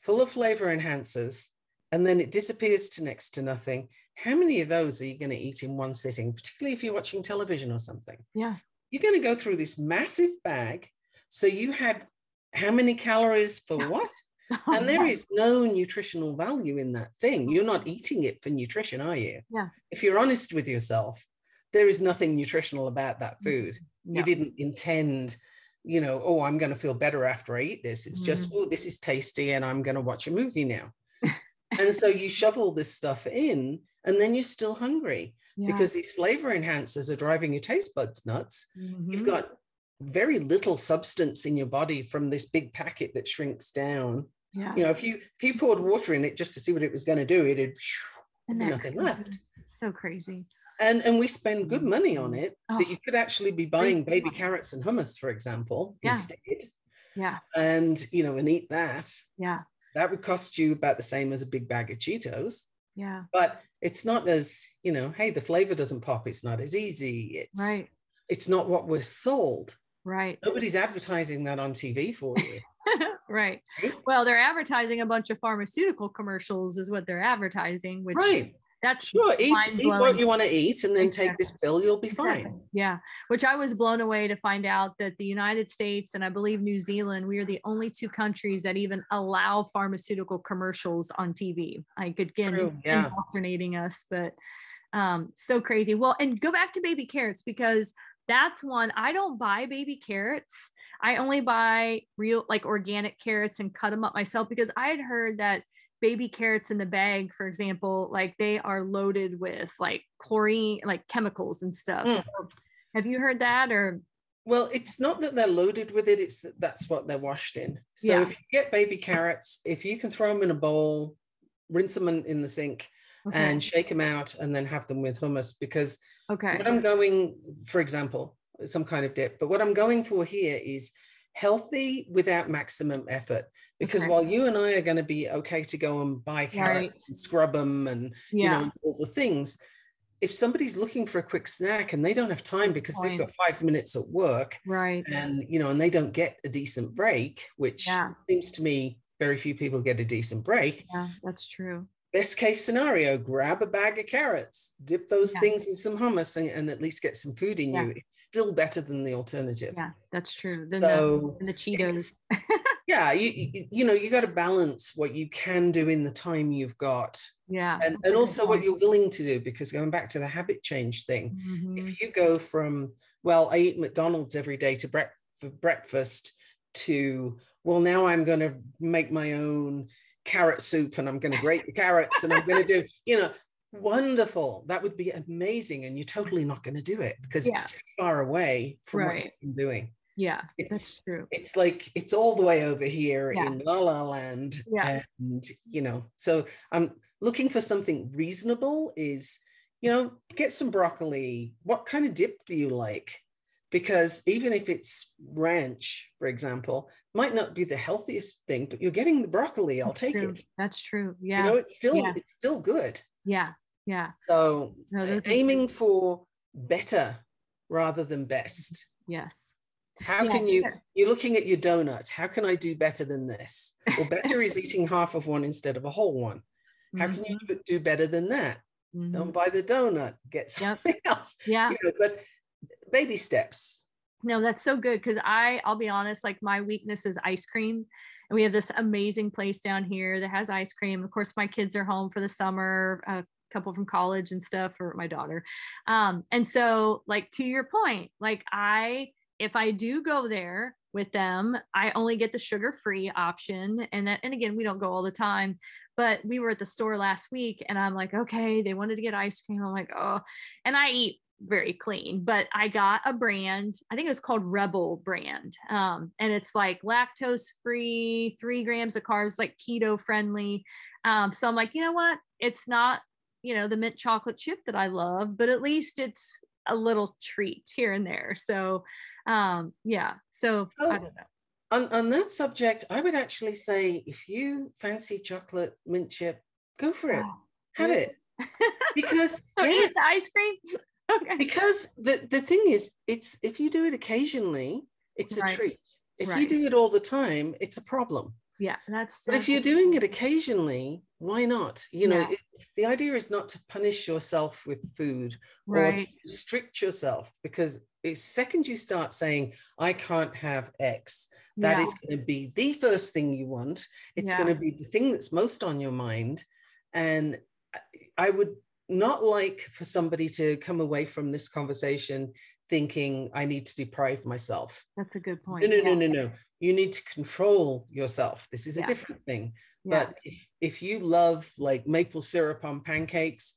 full of flavor enhancers, and then it disappears to next to nothing. How many of those are you going to eat in one sitting, particularly if you're watching television or something?
Yeah.
You're going to go through this massive bag. So you had how many calories for what? and there is no nutritional value in that thing. You're not eating it for nutrition, are you?
Yeah.
If you're honest with yourself, there is nothing nutritional about
Mm.
that food.
No.
You didn't intend, you know, oh, I'm going to feel better after I eat this. It's just, oh, this is tasty and I'm going to watch a movie now. and so you shovel this stuff in and then you're still hungry
Yeah.
because these flavor enhancers are driving your taste buds nuts. You've
Mhm.
got very little substance in your body from this big packet that shrinks down
yeah.
you know, if you if you poured water in it just to see what it was going to do, it'd
Isn't
be
that
nothing
crazy?
left.
It's so crazy.
And and we spend good mm-hmm. money on it
Oh.
that you could actually be buying baby carrots and hummus, for example,
Yeah.
instead,
Yeah.
and you know, and eat that.
Yeah.
That would cost you about the same as a big bag of Cheetos.
Yeah.
But it's not as, you know, hey, the flavor doesn't pop. It's not as easy. It's
Right.
it's not what we're sold.
Right.
Nobody's advertising that on TV for you.
right. Well, they're advertising a bunch of pharmaceutical commercials, is what they're advertising, which
right.
that's
Sure. Eat, eat what you want to eat and then take this pill, you'll be
Exactly.
fine.
Yeah, which I was blown away to find out that the United States and I believe New Zealand, we are the only two countries that even allow pharmaceutical commercials on TV. Like again,
True,
just
yeah.
indoctrinating us, but um, so crazy. Well, and go back to baby carrots because that's one I don't buy baby carrots. I only buy real like organic carrots and cut them up myself because I had heard that baby carrots in the bag, for example, like they are loaded with like chlorine, like chemicals and stuff.
Mm.
So have you heard that or
Well, it's not that they're loaded with it, it's that that's what they're washed in. So
Yeah.
if you get baby carrots, if you can throw them in a bowl, rinse them in, in the sink
okay.
and shake them out and then have them with hummus because
okay.
what I'm going, for example, some kind of dip, but what I'm going for here is healthy without maximum effort. Because
Okay.
while you and I are going to be okay to go and buy carrots
Right.
and scrub them and
Yeah.
you know all the things, if somebody's looking for a quick snack and they don't have time because they've got five minutes at work
right.
and you know and they don't get a decent break, which
Yeah.
seems to me very few people get a decent break,
Yeah, that's true.
Best case scenario grab a bag of carrots dip those
Yeah.
things in some hummus and, and at least get some food in
Yeah.
you it's still better than the alternative
Yeah, that's true. Then
so
the, the Cheetos.
yeah you, you know you got to balance what you can do in the time you've got
Yeah.
and, and also what you're willing to do because going back to the habit change thing
Mhm.
if you go from well i eat mcdonald's every day to brec- for breakfast to well now i'm going to make my own carrot soup and i'm going to grate the carrots and i'm going to do you know wonderful that would be amazing and you're totally not going to do it because
Yeah.
it's too far away from what
Right.
you've been doing
Yeah,
it's
that's true.
it's like it's all the way over here
Yeah.
in la la land
Yeah.
and you know so i'm looking for something reasonable is you know get some broccoli what kind of dip do you like because even if it's ranch for example might not be the healthiest thing but you're getting the broccoli i'll
That's
take
true.
it
That's true. Yeah.
you know it's still
Yeah.
it's still good
yeah. Yeah.
so
No,
aiming for better rather than best
Yes.
how
Yeah,
can you you're looking at your donut how can i do better than this well better is eating half of one instead of a whole one how can you do- do better than that
Mhm.
don't buy the donut get
Yep.
something else
Yeah.
you know, but baby steps
No, that's so good because I, I'll be honest, like my weakness is ice cream. And we have this amazing place down here that has ice cream. Of course, my kids are home for the summer, a couple from college and stuff, or my daughter. Um, and so, like, to your point, like, I, if I do go there with them, I only get the sugar free option. And that, and again, we don't go all the time, but we were at the store last week and I'm like, okay, they wanted to get ice cream. I'm like, oh, and I eat very clean, but I got a brand, I think it was called Rebel brand. Um, and it's like lactose free, three grams of carbs, like keto friendly. Um, so I'm like, you know what? It's not, you know, the mint chocolate chip that I love, but at least it's a little treat here and there. So, um, yeah. So
So-
I don't know.
on, on that subject i would actually say if you fancy chocolate mint chip go for it
Wow.
have it because
Oh,
yes,
ice cream. Okay.
because the, the thing is it's if you do it occasionally it's a
Right.
treat if you do it all the time it's a problem
Yeah, that's.
but if you're doing it occasionally why not you know
Yeah.
it, the idea is not to punish yourself with food or
right,
to restrict yourself because the second you start saying i can't have x that
yeah,
is going to be the first thing you want it's
Yeah.
going to be the thing that's most on your mind and i would not like for somebody to come away from this conversation thinking i need to deprive myself.
That's a good point.
no no
yeah.
no no. No you need to control yourself. This is a different thing.
Yeah.
but if, if you love like maple syrup on pancakes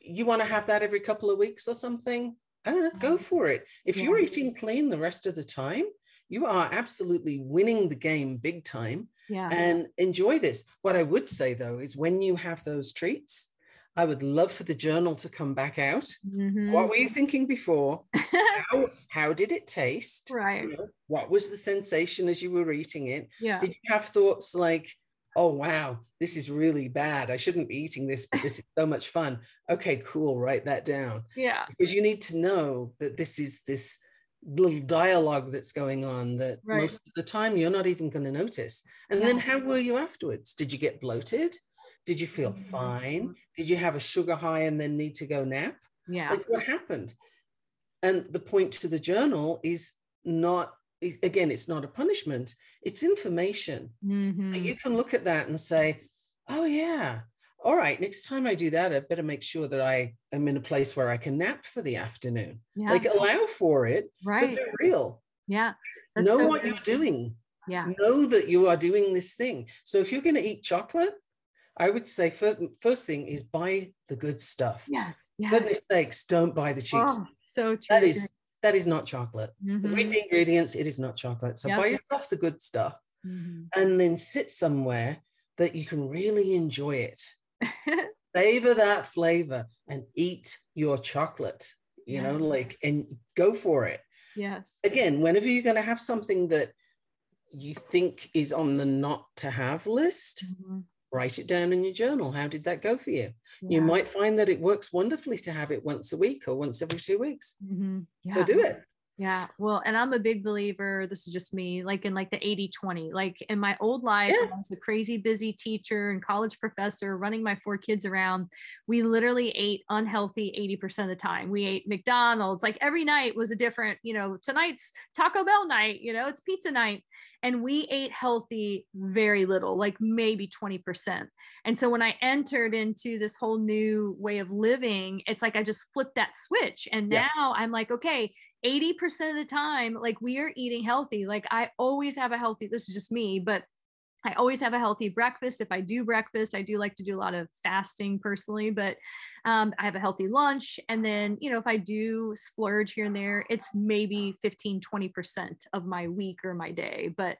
you want to have that every couple of weeks or something? I don't know. Go mm-hmm. for it. If you're eating clean the rest of the time you are absolutely winning the game big time.
Yeah,
and enjoy this. What i would say though is when you have those treats i would love for the journal to come back out.
Mhm.
what were you thinking before? How, how did it taste?
Right.
You know, what was the sensation as you were eating it?
Yeah.
did you have thoughts like oh wow this is really bad. I shouldn't be eating this but this is so much fun. Okay cool write that down.
Yeah.
Because you need to know that this is this little dialogue that's going on that
Right.
most of the time you're not even going to notice. And then how were you afterwards? Did you get bloated did you feel
Mhm.
fine? Did you have a sugar high and then need to go nap?
Yeah.
Like what happened? And the point to the journal is not again it's not a punishment. It's information.
Mhm.
you can look at that and say oh yeah. All right next time i do that i better make sure that i am in a place where i can nap for the afternoon.
Yeah.
Like allow for it but
right.
be real.
Yeah. That's
know
so
what you're doing.
Yeah.
Know that you are doing this thing. So if you're going to eat chocolate i would say first, first thing is buy the good stuff.
Yes
for
yeah
goodness sakes don't buy the cheap
oh,
stuff.
so true.
that is that is not chocolate.
Mhm.
read the ingredients it is not chocolate. So
Yep.
buy yourself the good stuff
Mhm.
and then sit somewhere that you can really enjoy it. Savor that flavor and eat your chocolate you know like and go for it.
Yes.
Again whenever you're going to have something that you think is on the not to have list
Mhm.
Write it down in your journal. How did that go for you? You might find that it works wonderfully to have it once a week or once every two weeks.
Mhm.
so do it
Yeah. Well, and I'm a big believer, this is just me, like in like the 80 20. Like in my old life,
Yeah.
I was a crazy busy teacher and college professor running my four kids around. We literally ate unhealthy 80% of the time. We ate McDonald's, like every night was a different, you know, tonight's Taco Bell night, you know, it's pizza night. And we ate healthy very little, like maybe 20%. And so when I entered into this whole new way of living, it's like I just flipped that switch. And
Yeah.
now I'm like, okay, 80% of the time, like we are eating healthy. Like I always have a healthy, this is just me, but I always have a healthy breakfast. If I do breakfast, I do like to do a lot of fasting personally, but um, I have a healthy lunch. And then, you know, if I do splurge here and there, it's maybe 15, 20% of my week or my day. But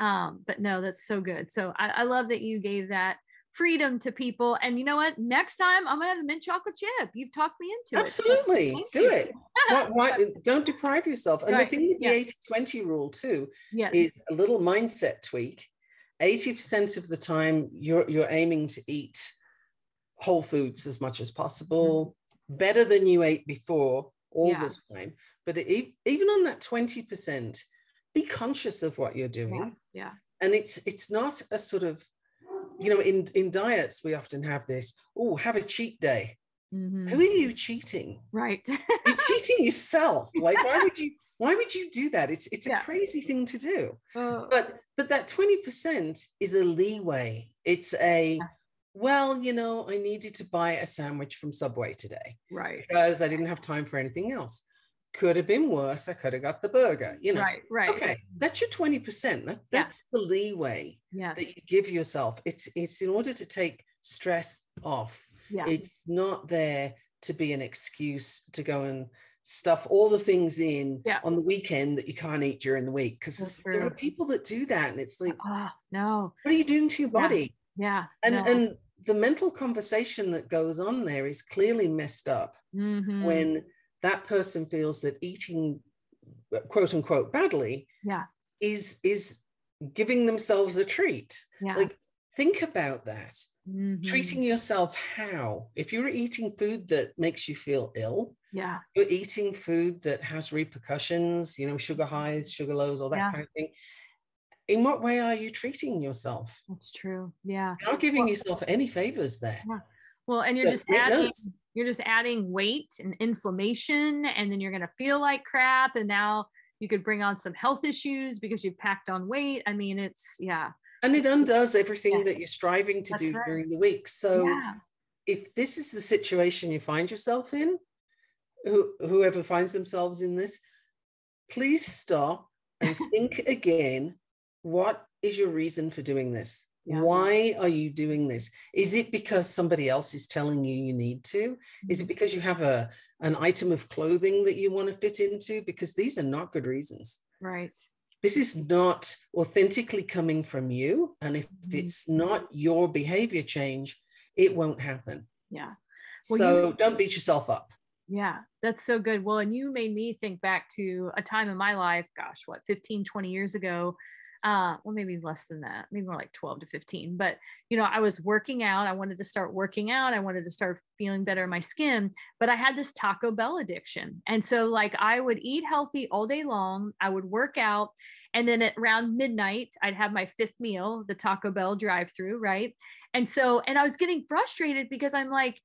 um, but no, that's so good. So I, I love that you gave that freedom to people. And you know what? Next time I'm gonna have the mint chocolate chip. You've talked me into it.
absolutely do it why, why, don't deprive yourself and
Right,
the thing with the
yeah.
80 20 rule too
Yes.
is a little mindset tweak. 80% of the time you're you're aiming to eat whole foods as much as possible, mm-hmm. better than you ate before all
Yeah.
the time. But e- even on that 20%, be conscious of what you're doing.
yeah.
And it's it's not a sort of, you know, in, in diets, we often have this, oh, have a cheat day.
Mhm.
Who are you cheating?
Right.
You're cheating yourself. Like, why would you why would you do that? It's it's a crazy thing to do
Oh,
but but that 20% is a leeway it's a
Yeah.
well you know i needed to buy a sandwich from subway today
right.
because i didn't have time for anything else could have been worse i could have got the burger you know
Right. Right.
okay that's your 20% that, that's the leeway
Yes.
that you give yourself it's it's in order to take stress off
yeah.
it's not there to be an excuse to go and stuff all the things in
Yeah.
on the weekend that you can't eat during the week because there are people that do that and it's like
oh, no.
what are you doing to your body
Yeah.
and
no.
and the mental conversation that goes on there is clearly messed up
Mhm.
when that person feels that eating quote unquote badly
Yeah.
is is giving themselves a treat
yeah.
like think about that
Mhm.
treating yourself how if you're eating food that makes you feel ill
Yeah.
you're eating food that has repercussions you know sugar highs sugar lows all that
Yeah.
kind of thing in what way are you treating yourself
That's true. Yeah.
you're not giving yourself any favors there
Well, and you're
Yeah,
just adding
notes.
You're just adding weight and inflammation, and then you're gonna feel like crap. And now you could bring on some health issues because you've packed on weight. I mean, it's yeah.
and it undoes everything
Yeah.
that you're striving to
That's
do
right.
during the week so
yeah.
if this is the situation you find yourself in who, whoever finds themselves in this please stop and think again what is your reason for doing this
Yeah.
why are you doing this is it because somebody else is telling you you need to is it because you have a an item of clothing that you want to fit into because these are not good reasons
Right.
this is not authentically coming from you and if
Mhm.
it's not your behavior change it won't happen
Yeah. Well,
so
you-
don't beat yourself up
Yeah, that's so good. Well, and you made me think back to a time in my life, gosh, what, 15, 20 years ago. Uh, well, maybe less than that, maybe more like 12 to 15. But, you know, I was working out. I wanted to start working out. I wanted to start feeling better in my skin, but I had this Taco Bell addiction. And so, like, I would eat healthy all day long, I would work out. And then at around midnight, I'd have my fifth meal, the Taco Bell drive through, right? And so, and I was getting frustrated because I'm like,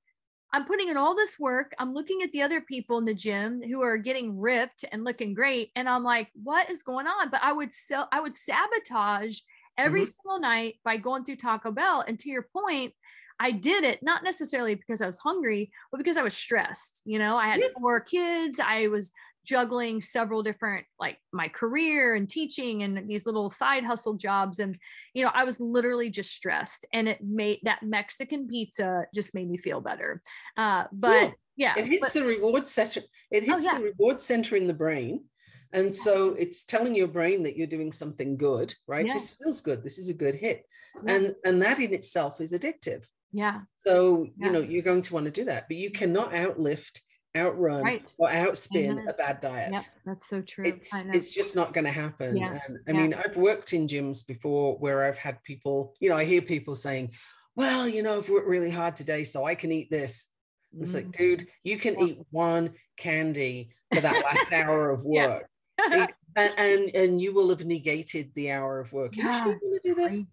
I'm putting in all this work. I'm looking at the other people in the gym who are getting ripped and looking great. And I'm like, what is going on? But I would sell, I would sabotage every mm-hmm. single night by going through Taco Bell. And to your point, I did it not necessarily because I was hungry, but because I was stressed. You know, I had four kids. I was juggling several different like my career and teaching and these little side hustle jobs. And you know i was literally just stressed and it made that mexican pizza just made me feel better. Uh but yeah,
yeah it hits
but,
the reward center it oh, hits oh, yeah. the reward center in the brain. And so it's telling your brain that you're doing something good right? Yeah. this feels good. This is a good hit. And and that in itself is addictive.
Yeah.
So you know you're going to want to do that but you cannot outlift outrun right. or outspin mm-hmm. a bad diet.
Yep, that's so true.
It's, it's just not going to happen. Yeah. And I yeah. mean, I've worked in gyms before where I've had people, you know, I hear people saying, well, you know, I've worked really hard today, so I can eat this. Mm-hmm. It's like, mm. dude, you can yeah. eat one candy for that last hour of work. and, and, and you will have negated the hour of work. Yeah, you sure do this?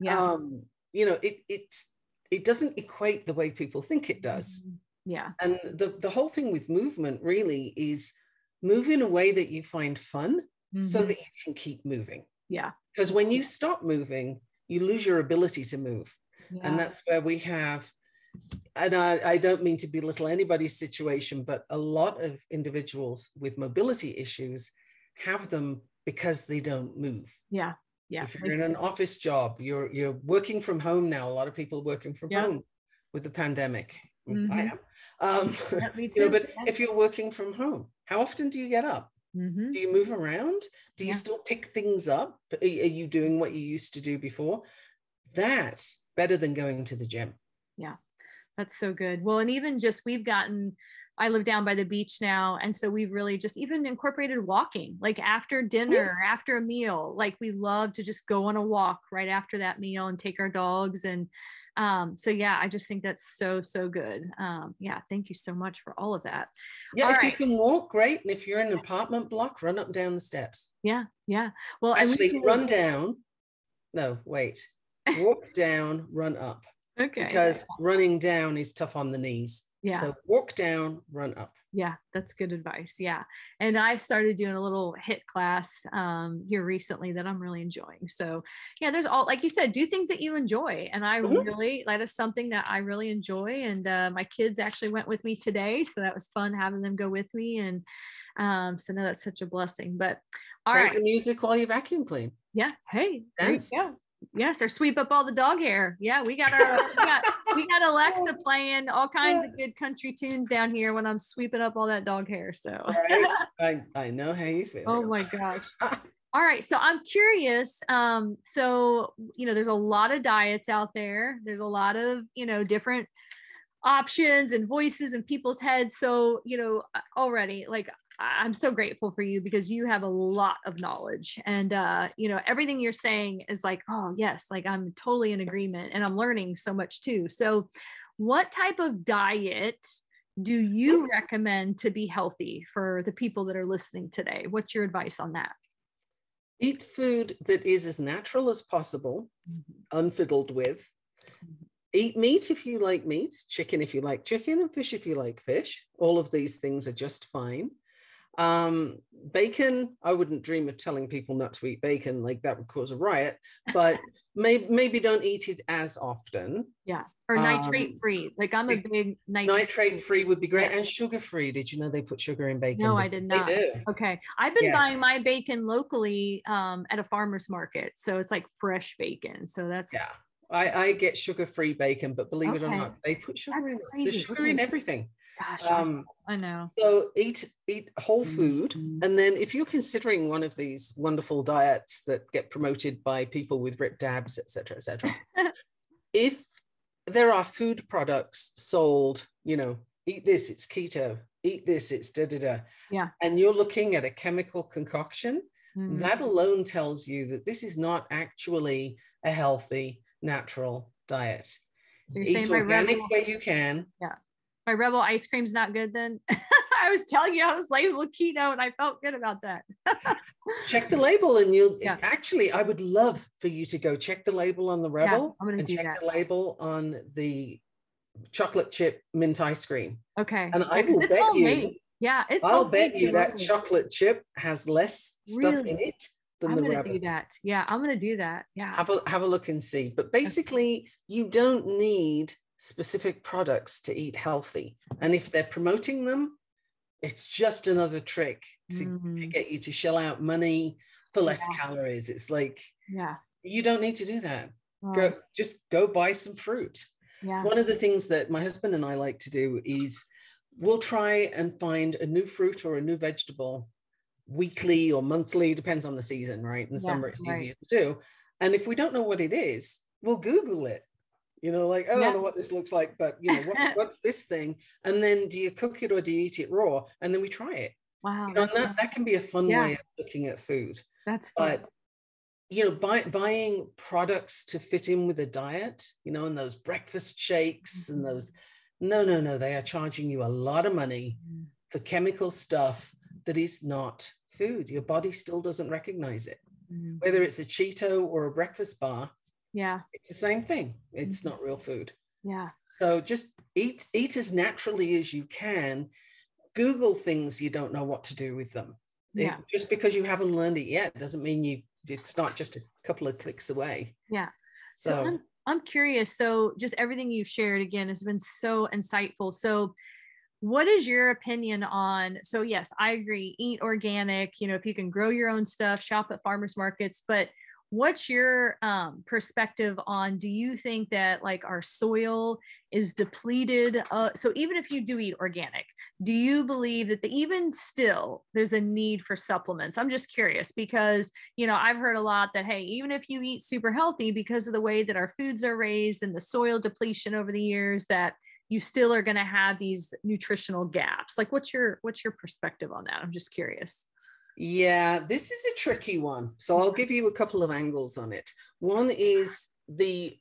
Yeah. Um, you know, it it's it doesn't equate the way people think it does. Mm-hmm
yeah.
And the the whole thing with movement really is move in a way that you find fun mm-hmm. so that you can keep moving.
Yeah.
Because when you stop moving you lose your ability to move. Yeah. and that's where we have and I, I don't mean to belittle anybody's situation but a lot of individuals with mobility issues have them because they don't move.
Yeah. Yeah.
If you're in an office job you're you're working from home now. A lot of people working from yeah. home with the pandemic mm-hmm. i am um, you know, but if you're working from home, how often do you get up? Mm-hmm. Do you move around? Do you yeah. still pick things up? Are you doing what you used to do before? That's better than going to the gym.
Yeah, that's so good. Well, and even just we've gotten, I live down by the beach now. And so we've really just even incorporated walking, like after dinner, yeah. after a meal. Like we love to just go on a walk right after that meal and take our dogs and um, so yeah, I just think that's so, so good. Um, yeah, thank you so much for all of that.
Yeah, all if right. you can walk, great. And if you're in an apartment block, run up down the steps.
Yeah, yeah. Well,
actually can... run down. No, wait. Walk down, run up.
Okay.
Because running down is tough on the knees.
Yeah.
So walk down, run up.
Yeah, that's good advice. Yeah. And I've started doing a little HIIT class um, here recently that I'm really enjoying. So, yeah, there's all, like you said, do things that you enjoy. And I mm-hmm. really, that is something that I really enjoy. And uh, my kids actually went with me today. So that was fun having them go with me. And um, so, no, that's such a blessing. But all Play right.
music while you vacuum clean.
Yeah. Hey, Thanks. yeah. Yes, or sweep up all the dog hair. Yeah, we got our we got, we got Alexa playing all kinds of good country tunes down here when I'm sweeping up all that dog hair. So
right. I, I know how you feel.
Oh my gosh. all right. So I'm curious. Um, so you know, there's a lot of diets out there. There's a lot of, you know, different options and voices in people's heads. So, you know, already like I'm so grateful for you because you have a lot of knowledge and uh you know everything you're saying is like oh yes like I'm totally in agreement and I'm learning so much too. So what type of diet do you recommend to be healthy for the people that are listening today? What's your advice on that?
Eat food that is as natural as possible, mm-hmm. unfiddled with. Mm-hmm. Eat meat if you like meat, chicken if you like chicken, and fish if you like fish. All of these things are just fine. Um, bacon, I wouldn't dream of telling people not to eat bacon, like that would cause a riot, but maybe maybe don't eat it as often.
Yeah. Or nitrate um, free. Like I'm a big
nitrate, nitrate free would be great. Yeah. And sugar free. Did you know they put sugar in bacon?
No, I did not. Okay. I've been yeah. buying my bacon locally um, at a farmer's market. So it's like fresh bacon. So that's
yeah. I, I get sugar-free bacon, but believe okay. it or not, they put sugar that's in crazy. the sugar in everything.
Gosh, um, I know.
So eat eat whole food, mm-hmm. and then if you're considering one of these wonderful diets that get promoted by people with ripped abs, etc., etc., if there are food products sold, you know, eat this, it's keto. Eat this, it's da da da.
Yeah.
And you're looking at a chemical concoction. mm-hmm. that alone tells you that this is not actually a healthy, natural diet. So you're Eat saying organic where you can.
Yeah. My rebel ice cream's not good then. I was telling you I was labeled keto and I felt good about that.
check the label and you'll yeah. actually I would love for you to go check the label on the rebel yeah, I'm gonna and do check that. the label on the chocolate chip mint ice cream.
Okay.
And I will bet you
yeah,
it's I'll bet you that chocolate chip has less stuff in it than
I'm
the
gonna do that. Yeah, I'm gonna do that. Yeah.
Have a have a look and see. But basically, okay. you don't need specific products to eat healthy. And if they're promoting them, it's just another trick to, mm. to get you to shell out money for less yeah. calories. It's like,
yeah,
you don't need to do that. Go just go buy some fruit.
Yeah.
One of the things that my husband and I like to do is we'll try and find a new fruit or a new vegetable weekly or monthly, depends on the season, right? In the yeah, summer, it's right. easier to do. And if we don't know what it is, we'll Google it. You know, like, I don't yeah. know what this looks like, but you know, what, what's this thing? And then do you cook it or do you eat it raw? And then we try it.
Wow.
You know, that, that can be a fun yeah. way of looking at food.
That's fun.
But you know, buy, buying products to fit in with a diet, you know, and those breakfast shakes mm-hmm. and those no, no, no. They are charging you a lot of money mm. for chemical stuff that is not food. Your body still doesn't recognize it. Mm. Whether it's a Cheeto or a breakfast bar,
yeah,
it's the same thing. It's mm. not real food.
Yeah.
So just eat eat as naturally as you can. Google things you don't know what to do with them.
Yeah.
If, just because you haven't learned it yet doesn't mean you it's not just a couple of clicks away.
Yeah. So, so I'm, I'm curious. So, just everything you've shared again has been so insightful. So, what is your opinion on? So, yes, I agree. Eat organic. You know, if you can grow your own stuff, shop at farmers markets. But what's your um, perspective on do you think that like our soil is depleted uh, so even if you do eat organic do you believe that the, even still there's a need for supplements? I'm just curious because you know i've heard a lot that hey even if you eat super healthy because of the way that our foods are raised and the soil depletion over the years that you still are going to have these nutritional gaps. Like what's your what's your perspective on that? I'm just curious
yeah, this is a tricky one. So I'll give you a couple of angles on it. One is the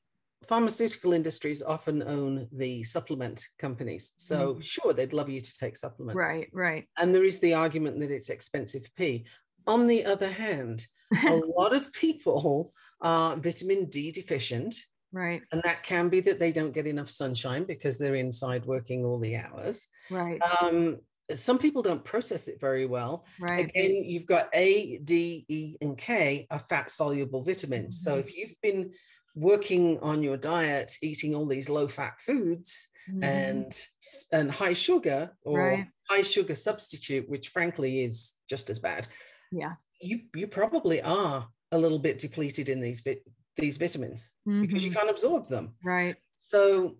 pharmaceutical industries often own the supplement companies. So mm. sure, they'd love you to take supplements.
Right, right.
And there is the argument that it's expensive pee. On the other hand, a lot of people are vitamin D deficient.
Right.
And that can be that they don't get enough sunshine because they're inside working all the hours.
Right.
Um, some people don't process it very well.
Right.
Again, you've got A, D, E, and K are fat soluble vitamins. Mm-hmm. So if you've been working on your diet, eating all these low fat foods mm-hmm. and and high sugar or right. high sugar substitute, which frankly is just as bad.
Yeah.
You you probably are a little bit depleted in these bit these vitamins mm-hmm. because you mm-hmm. can't absorb them.
Right.
So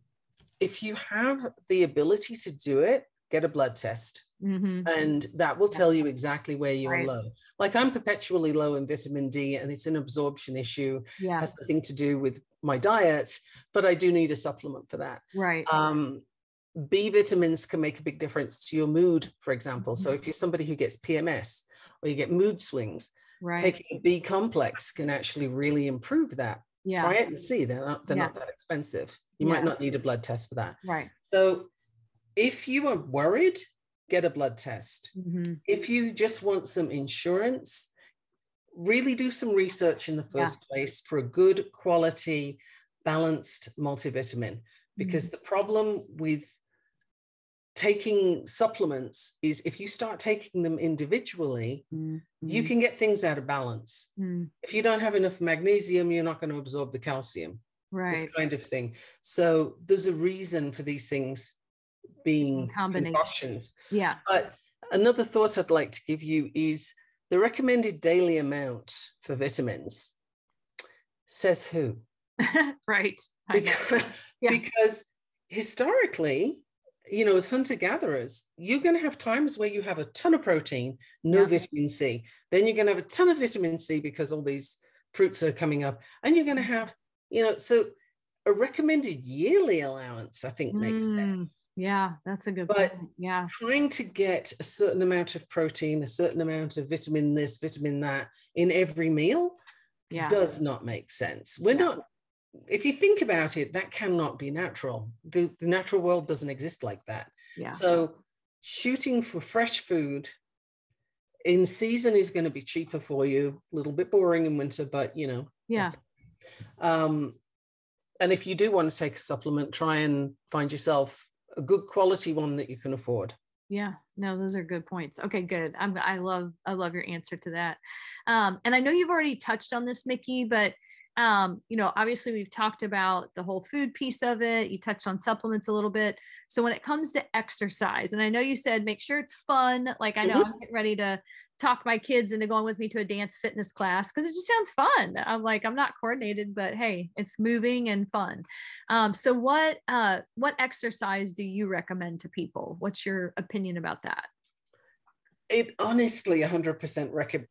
if you have the ability to do it, get a blood test. Mm-hmm. And that will tell you exactly where you're right. low. Like I'm perpetually low in vitamin D, and it's an absorption issue.
Yeah.
Has nothing to do with my diet, but I do need a supplement for that.
Right.
Um, B vitamins can make a big difference to your mood, for example. Mm-hmm. So if you're somebody who gets PMS or you get mood swings,
right.
taking a B complex can actually really improve that.
Yeah.
Try it and see. They're not they're yeah. not that expensive. You yeah. might not need a blood test for that.
Right.
So if you are worried, get a blood test.
Mm-hmm.
If you just want some insurance, really do some research in the first yeah. place for a good quality, balanced multivitamin. Because mm-hmm. the problem with taking supplements is if you start taking them individually, mm-hmm. you can get things out of balance.
Mm.
If you don't have enough magnesium, you're not going to absorb the calcium.
Right.
This kind of thing. So there's a reason for these things being concoctions.
Yeah.
But another thought I'd like to give you is the recommended daily amount for vitamins says who?
right.
Because, yeah. because historically, you know, as hunter gatherers, you're going to have times where you have a ton of protein, no yeah. vitamin C. Then you're going to have a ton of vitamin C because all these fruits are coming up, and you're going to have, you know, so a recommended yearly allowance, I think, makes
Mm,
sense.
Yeah, that's a good
But-
point. Yeah.
Trying to get a certain amount of protein, a certain amount of vitamin this, vitamin that in every meal
Yeah.
does not make sense. We're
Yeah.
not, if you think about it, that cannot be natural. The, the natural world doesn't exist like that.
Yeah.
So shooting for fresh food in season is going to be cheaper for you. A little bit boring in winter, but you know.
Yeah.
Um, and if you do want to take a supplement, try and find yourself a good quality one that you can afford.
Yeah, no, those are good points. Okay, good. I'm, I love, I love your answer to that. Um, and I know you've already touched on this, Mikki, but um, you know, obviously we've talked about the whole food piece of it. You touched on supplements a little bit. So when it comes to exercise, and I know you said make sure it's fun. Like I know I'm getting ready to talk my kids into going with me to a dance fitness class because it just sounds fun. I'm like, I'm not coordinated, but hey, it's moving and fun. Um, so what uh what exercise do you recommend to people? What's your opinion about that?
It honestly 100% rec-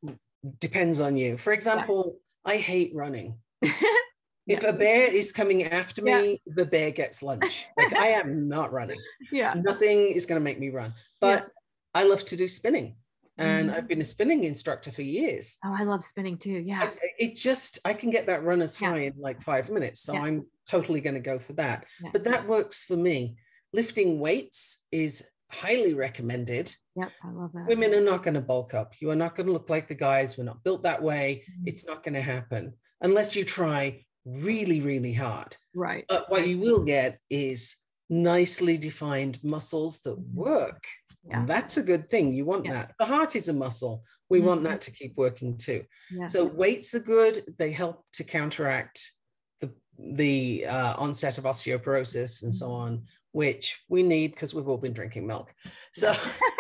depends on you. For example, I hate running. If
Yeah.
a bear is coming after
Yeah.
me, the bear gets lunch. Like I am not running.
yeah.
Nothing is going to make me run. But I love to do spinning. And
Mhm.
I've been a spinning instructor for years.
Oh, I love spinning too. Yeah.
I- It just, I can get that runner's
Yeah.
high in like five minutes. So
Yeah.
I'm totally going to go for that.
Yeah.
But that works for me. Lifting weights is highly recommended.
Yep. I love that.
Women are not going to bulk up. You are not going to look like the guys. We're not built that way.
Mhm.
It's not going to happen unless you try really, really hard.
Right.
But what you will get is nicely defined muscles that work.
Yeah.
And that's a good thing. You want
Yes.
that. The heart is a muscle. We want
Mhm.
that to keep working too.
Yes.
So weights are good. They help to counteract the the uh, onset of osteoporosis and so on, which we need because we've all been drinking milk. So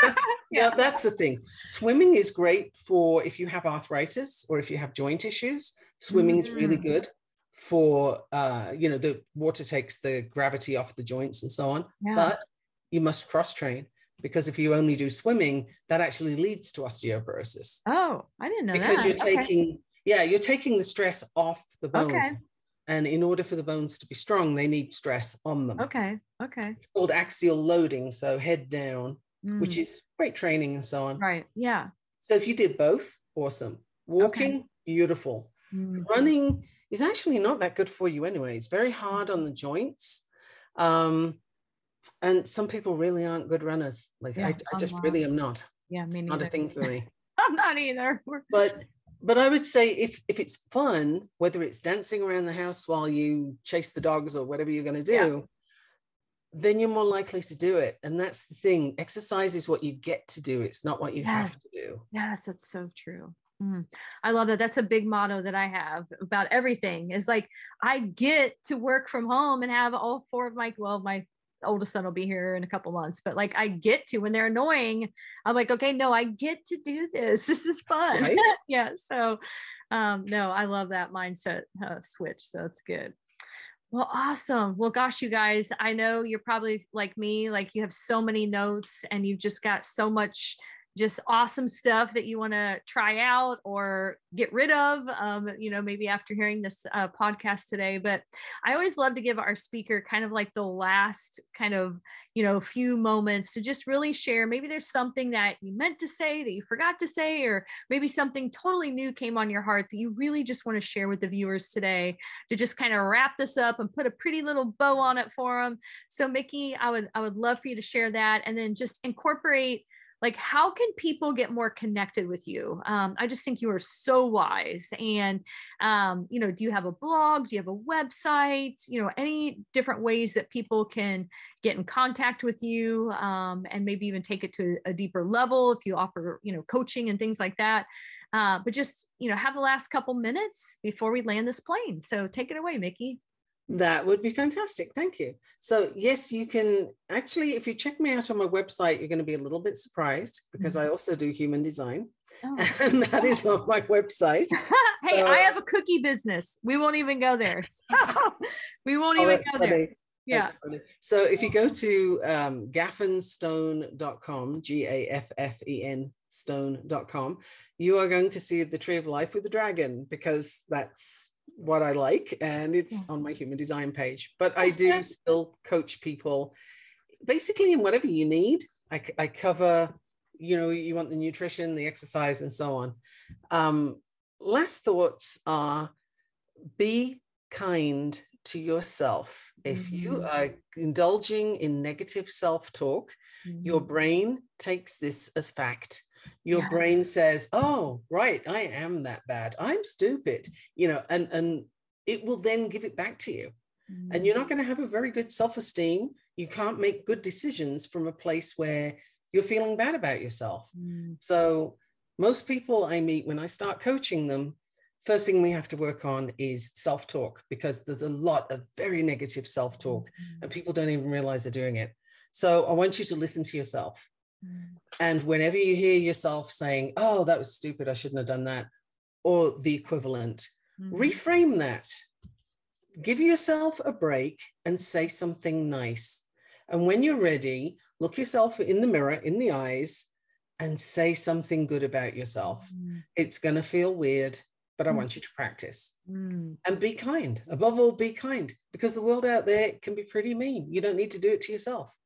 Yeah.
yeah, that's the thing. Swimming is great for if you have arthritis or if you have joint issues. Swimming is really
Mm.
good for uh, you know the water takes the gravity off the joints and so on.
Yeah.
But you must cross train because if you only do swimming, that actually leads to osteoporosis
oh, I didn't know
because
that.
you're
Okay.
taking yeah you're taking the stress off the bone
Okay.
and in order for the bones to be strong they need stress on them
Okay. Okay.
it's called axial loading so head down which
Mm,
is great training and so on
right. Yeah.
so if you did both awesome walking beautiful
Mm,
running is actually not that good for you anyway it's very hard on the joints um and some people really aren't good runners like
Yeah,
I, I just
not.
really am not
Yeah. Me neither.
not a thing for me
I'm not either.
But but I would say if if it's fun, whether it's dancing around the house while you chase the dogs or whatever you're going to do,
Yeah.
then you're more likely to do it. And that's the thing. Exercise is what you get to do. It's not what you have to do.
Yes, that's so true. Mm. I love that. That's a big motto that I have about everything. Is like I get to work from home and have all four of my well, my oldest son will be here in a couple months, but like I get to when they're annoying, I'm like, okay, no, I get to do this. This is fun.
Right?
yeah. So, um, no, I love that mindset uh, switch. So it's good. Well, awesome. Well, gosh, you guys, I know you're probably like me, like you have so many notes and you've just got so much just awesome stuff that you want to try out or get rid of um, you know maybe after hearing this uh, podcast today but i always love to give our speaker kind of like the last kind of you know few moments to just really share. Maybe there's something that you meant to say that you forgot to say or maybe something totally new came on your heart that you really just want to share with the viewers today to just kind of wrap this up and put a pretty little bow on it for them so Mikki i would i would love for you to share that and then just incorporate like how can people get more connected with you? Um, i just think you are so wise. And um, you know do you have a blog? Do you have a website? You know any different ways that people can get in contact with you um, and maybe even take it to a deeper level if you offer you know coaching and things like that. Uh, but just you know have the last couple minutes before we land this plane. So take it away Mikki
That would be fantastic. Thank you. So, yes, you can actually, if you check me out on my website, you're going to be a little bit surprised because I also do human design,
Oh.
and that is on my website.
hey,
Uh,
I have a cookie business. We won't even go there. we won't
Oh,
even go there.
funny.
Yeah.
So if you go to um, gaffenstone.com, G A F F E N stone.com, you are going to see the tree of life with the dragon because that's what I like, and it's
Yeah.
on my human design page. But I do still coach people basically in whatever you need. I, I cover, you know, you want the nutrition, the exercise, and so on. Um, last thoughts are be kind to yourself. If you
Mhm.
are indulging in negative self talk, your
Mhm.
brain takes this as fact. Your
Yes.
brain says, "Oh, right, I am that bad. I'm stupid," you know, and and it will then give it back to you. And you're not going to have a very good self-esteem. You can't make good decisions from a place where you're feeling bad about yourself.
Mm.
So most people I meet when I start coaching them, first thing we have to work on is self-talk because there's a lot of very negative self-talk and people don't even realize they're doing it. So I want you to listen to yourself. And whenever you hear yourself saying, oh, that was stupid, I shouldn't have done that, or the equivalent,
Mhm.
reframe that. Give yourself a break and say something nice. And when you're ready, look yourself in the mirror, in the eyes, and say something good about yourself.
Mm.
It's going to feel weird, but I
Mm.
want you to practice
Mm.
and be kind. Above all, be kind because the world out there can be pretty mean. You don't need to do it to yourself.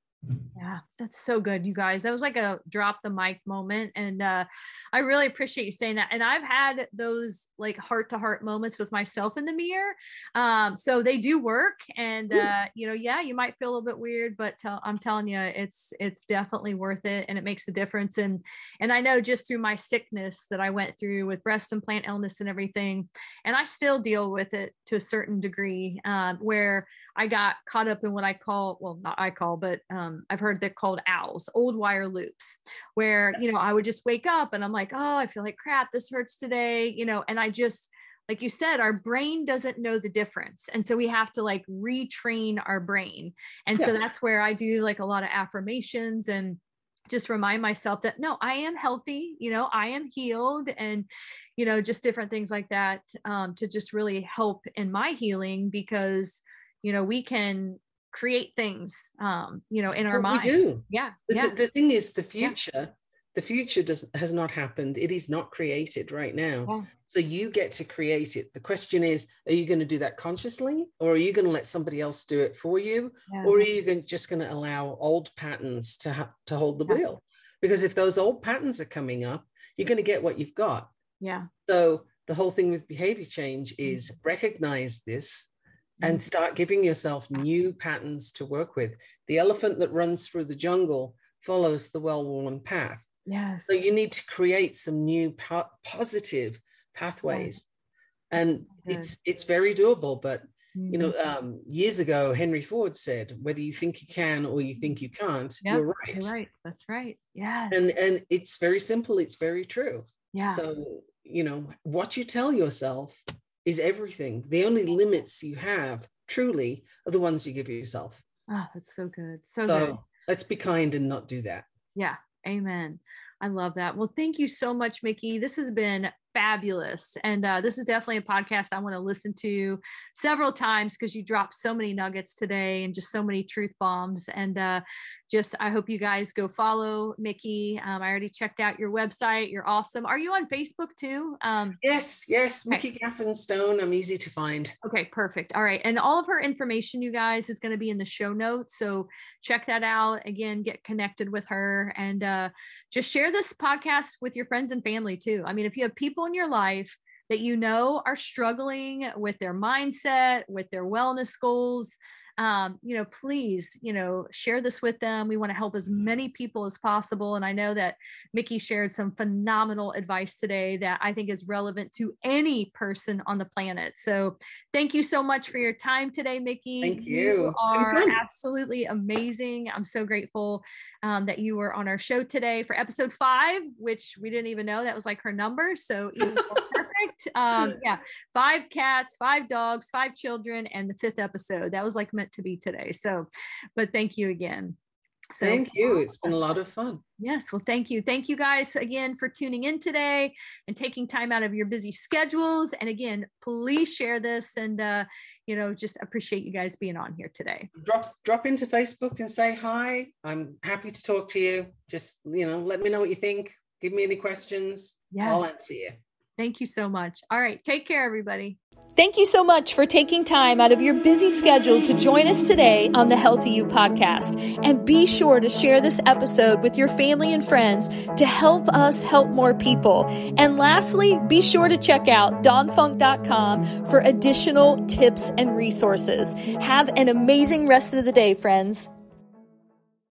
Yeah, that's so good, you guys. That was like a drop the mic moment. And uh, I really appreciate you saying that. And I've had those like heart to heart moments with myself in the mirror. Um, so they do work. And, uh, you know, yeah, you might feel a little bit weird, but tell, I'm telling you, it's, it's definitely worth it. And it makes a difference. And, and I know just through my sickness that I went through with breast implant illness and everything, and I still deal with it to a certain degree um, where I got caught up in what I call, well, not I call, but um, I've heard they're called owls, old wire loops, where, you know, I would just wake up and I'm like, oh, I feel like crap. This hurts today, you know, and I just, like you said, our brain doesn't know the difference. And so we have to like retrain our brain. And so that's where I do like a lot of affirmations and just remind myself that no, I am healthy, you know, I am healed and, you know, just different things like that um, to just really help in my healing because, you know, we can create things, um, you know, in our
But
mind.
we do.
Yeah.
The,
Yeah.
the, the thing is, the
Yeah.
future, the future does has not happened. It is not created right now.
Yeah.
So you get to create it. The question is, are you going to do that consciously, or are you going to let somebody else do it for you, or are you going, just going to allow old patterns to ha- to hold the
Yeah.
wheel? Because if those old patterns are coming up, you're going to get what you've got.
Yeah.
So the whole thing with behavior change is recognize this and start giving yourself new patterns to work with. The elephant that runs through the jungle follows the well-worn path.
Yes.
So you need to create some new po- positive pathways. And it's it's very doable, but you know,
Mhm.
um, years ago, Henry Ford said, "Whether you think you can or you think you can't,
Yeah,
you're right."
You're right. That's right. Yes.
And and it's very simple. It's very true.
yeah.
So, you know, what you tell yourself is everything. The only limits you have truly are the ones you give yourself.
oh, that's so good. So,
So,
good.
let's be kind and not do that.
Yeah. Amen. I love that. Well, thank you so much, Mikki. This has been fabulous. And uh, this is definitely a podcast I want to listen to several times because you dropped so many nuggets today and just so many truth bombs. And uh, just, I hope you guys go follow Mikki. Um, I already checked out your website. You're awesome. Are you on Facebook too? Um,
Yes, yes,
Okay.
Mikki Gaffen Stone. I'm easy to find.
Okay, perfect. All right. And all of her information, you guys, is going to be in the show notes. So check that out. Again, get connected with her and uh, just share this podcast with your friends and family too. I mean, if you have people in your life that you know are struggling with their mindset, with their wellness goals, um, you know, please, you know, share this with them. We want to help as many people as possible. And I know that Mikki shared some phenomenal advice today that I think is relevant to any person on the planet. So thank you so much for your time today, Mikki.
Thank you. It's
are absolutely amazing. I'm so grateful um, that you were on our show today for episode five, which we didn't even know that was like her number. So perfect. Um, yeah, five cats, five dogs, five children, and the fifth episode. That was like meant to be today. So, but thank you again. So
Thank you. It's been a lot of fun.
Yes, well, thank you. Thank you guys again for tuning in today and taking time out of your busy schedules. And again, please share this and, uh, you know, just appreciate you guys being on here today.
Drop drop into Facebook and say hi. I'm happy to talk to you. Just you know, let me know what you think. Give me any questions.
Yes.
I'll answer you.
Thank you so much. All right. Take care, everybody. Thank you so much for taking time out of your busy schedule to join us today on the HealthyU podcast. And be sure to share this episode with your family and friends to help us help more people. And lastly, be sure to check out dawnfunk.com for additional tips and resources. Have an amazing rest of the day, friends.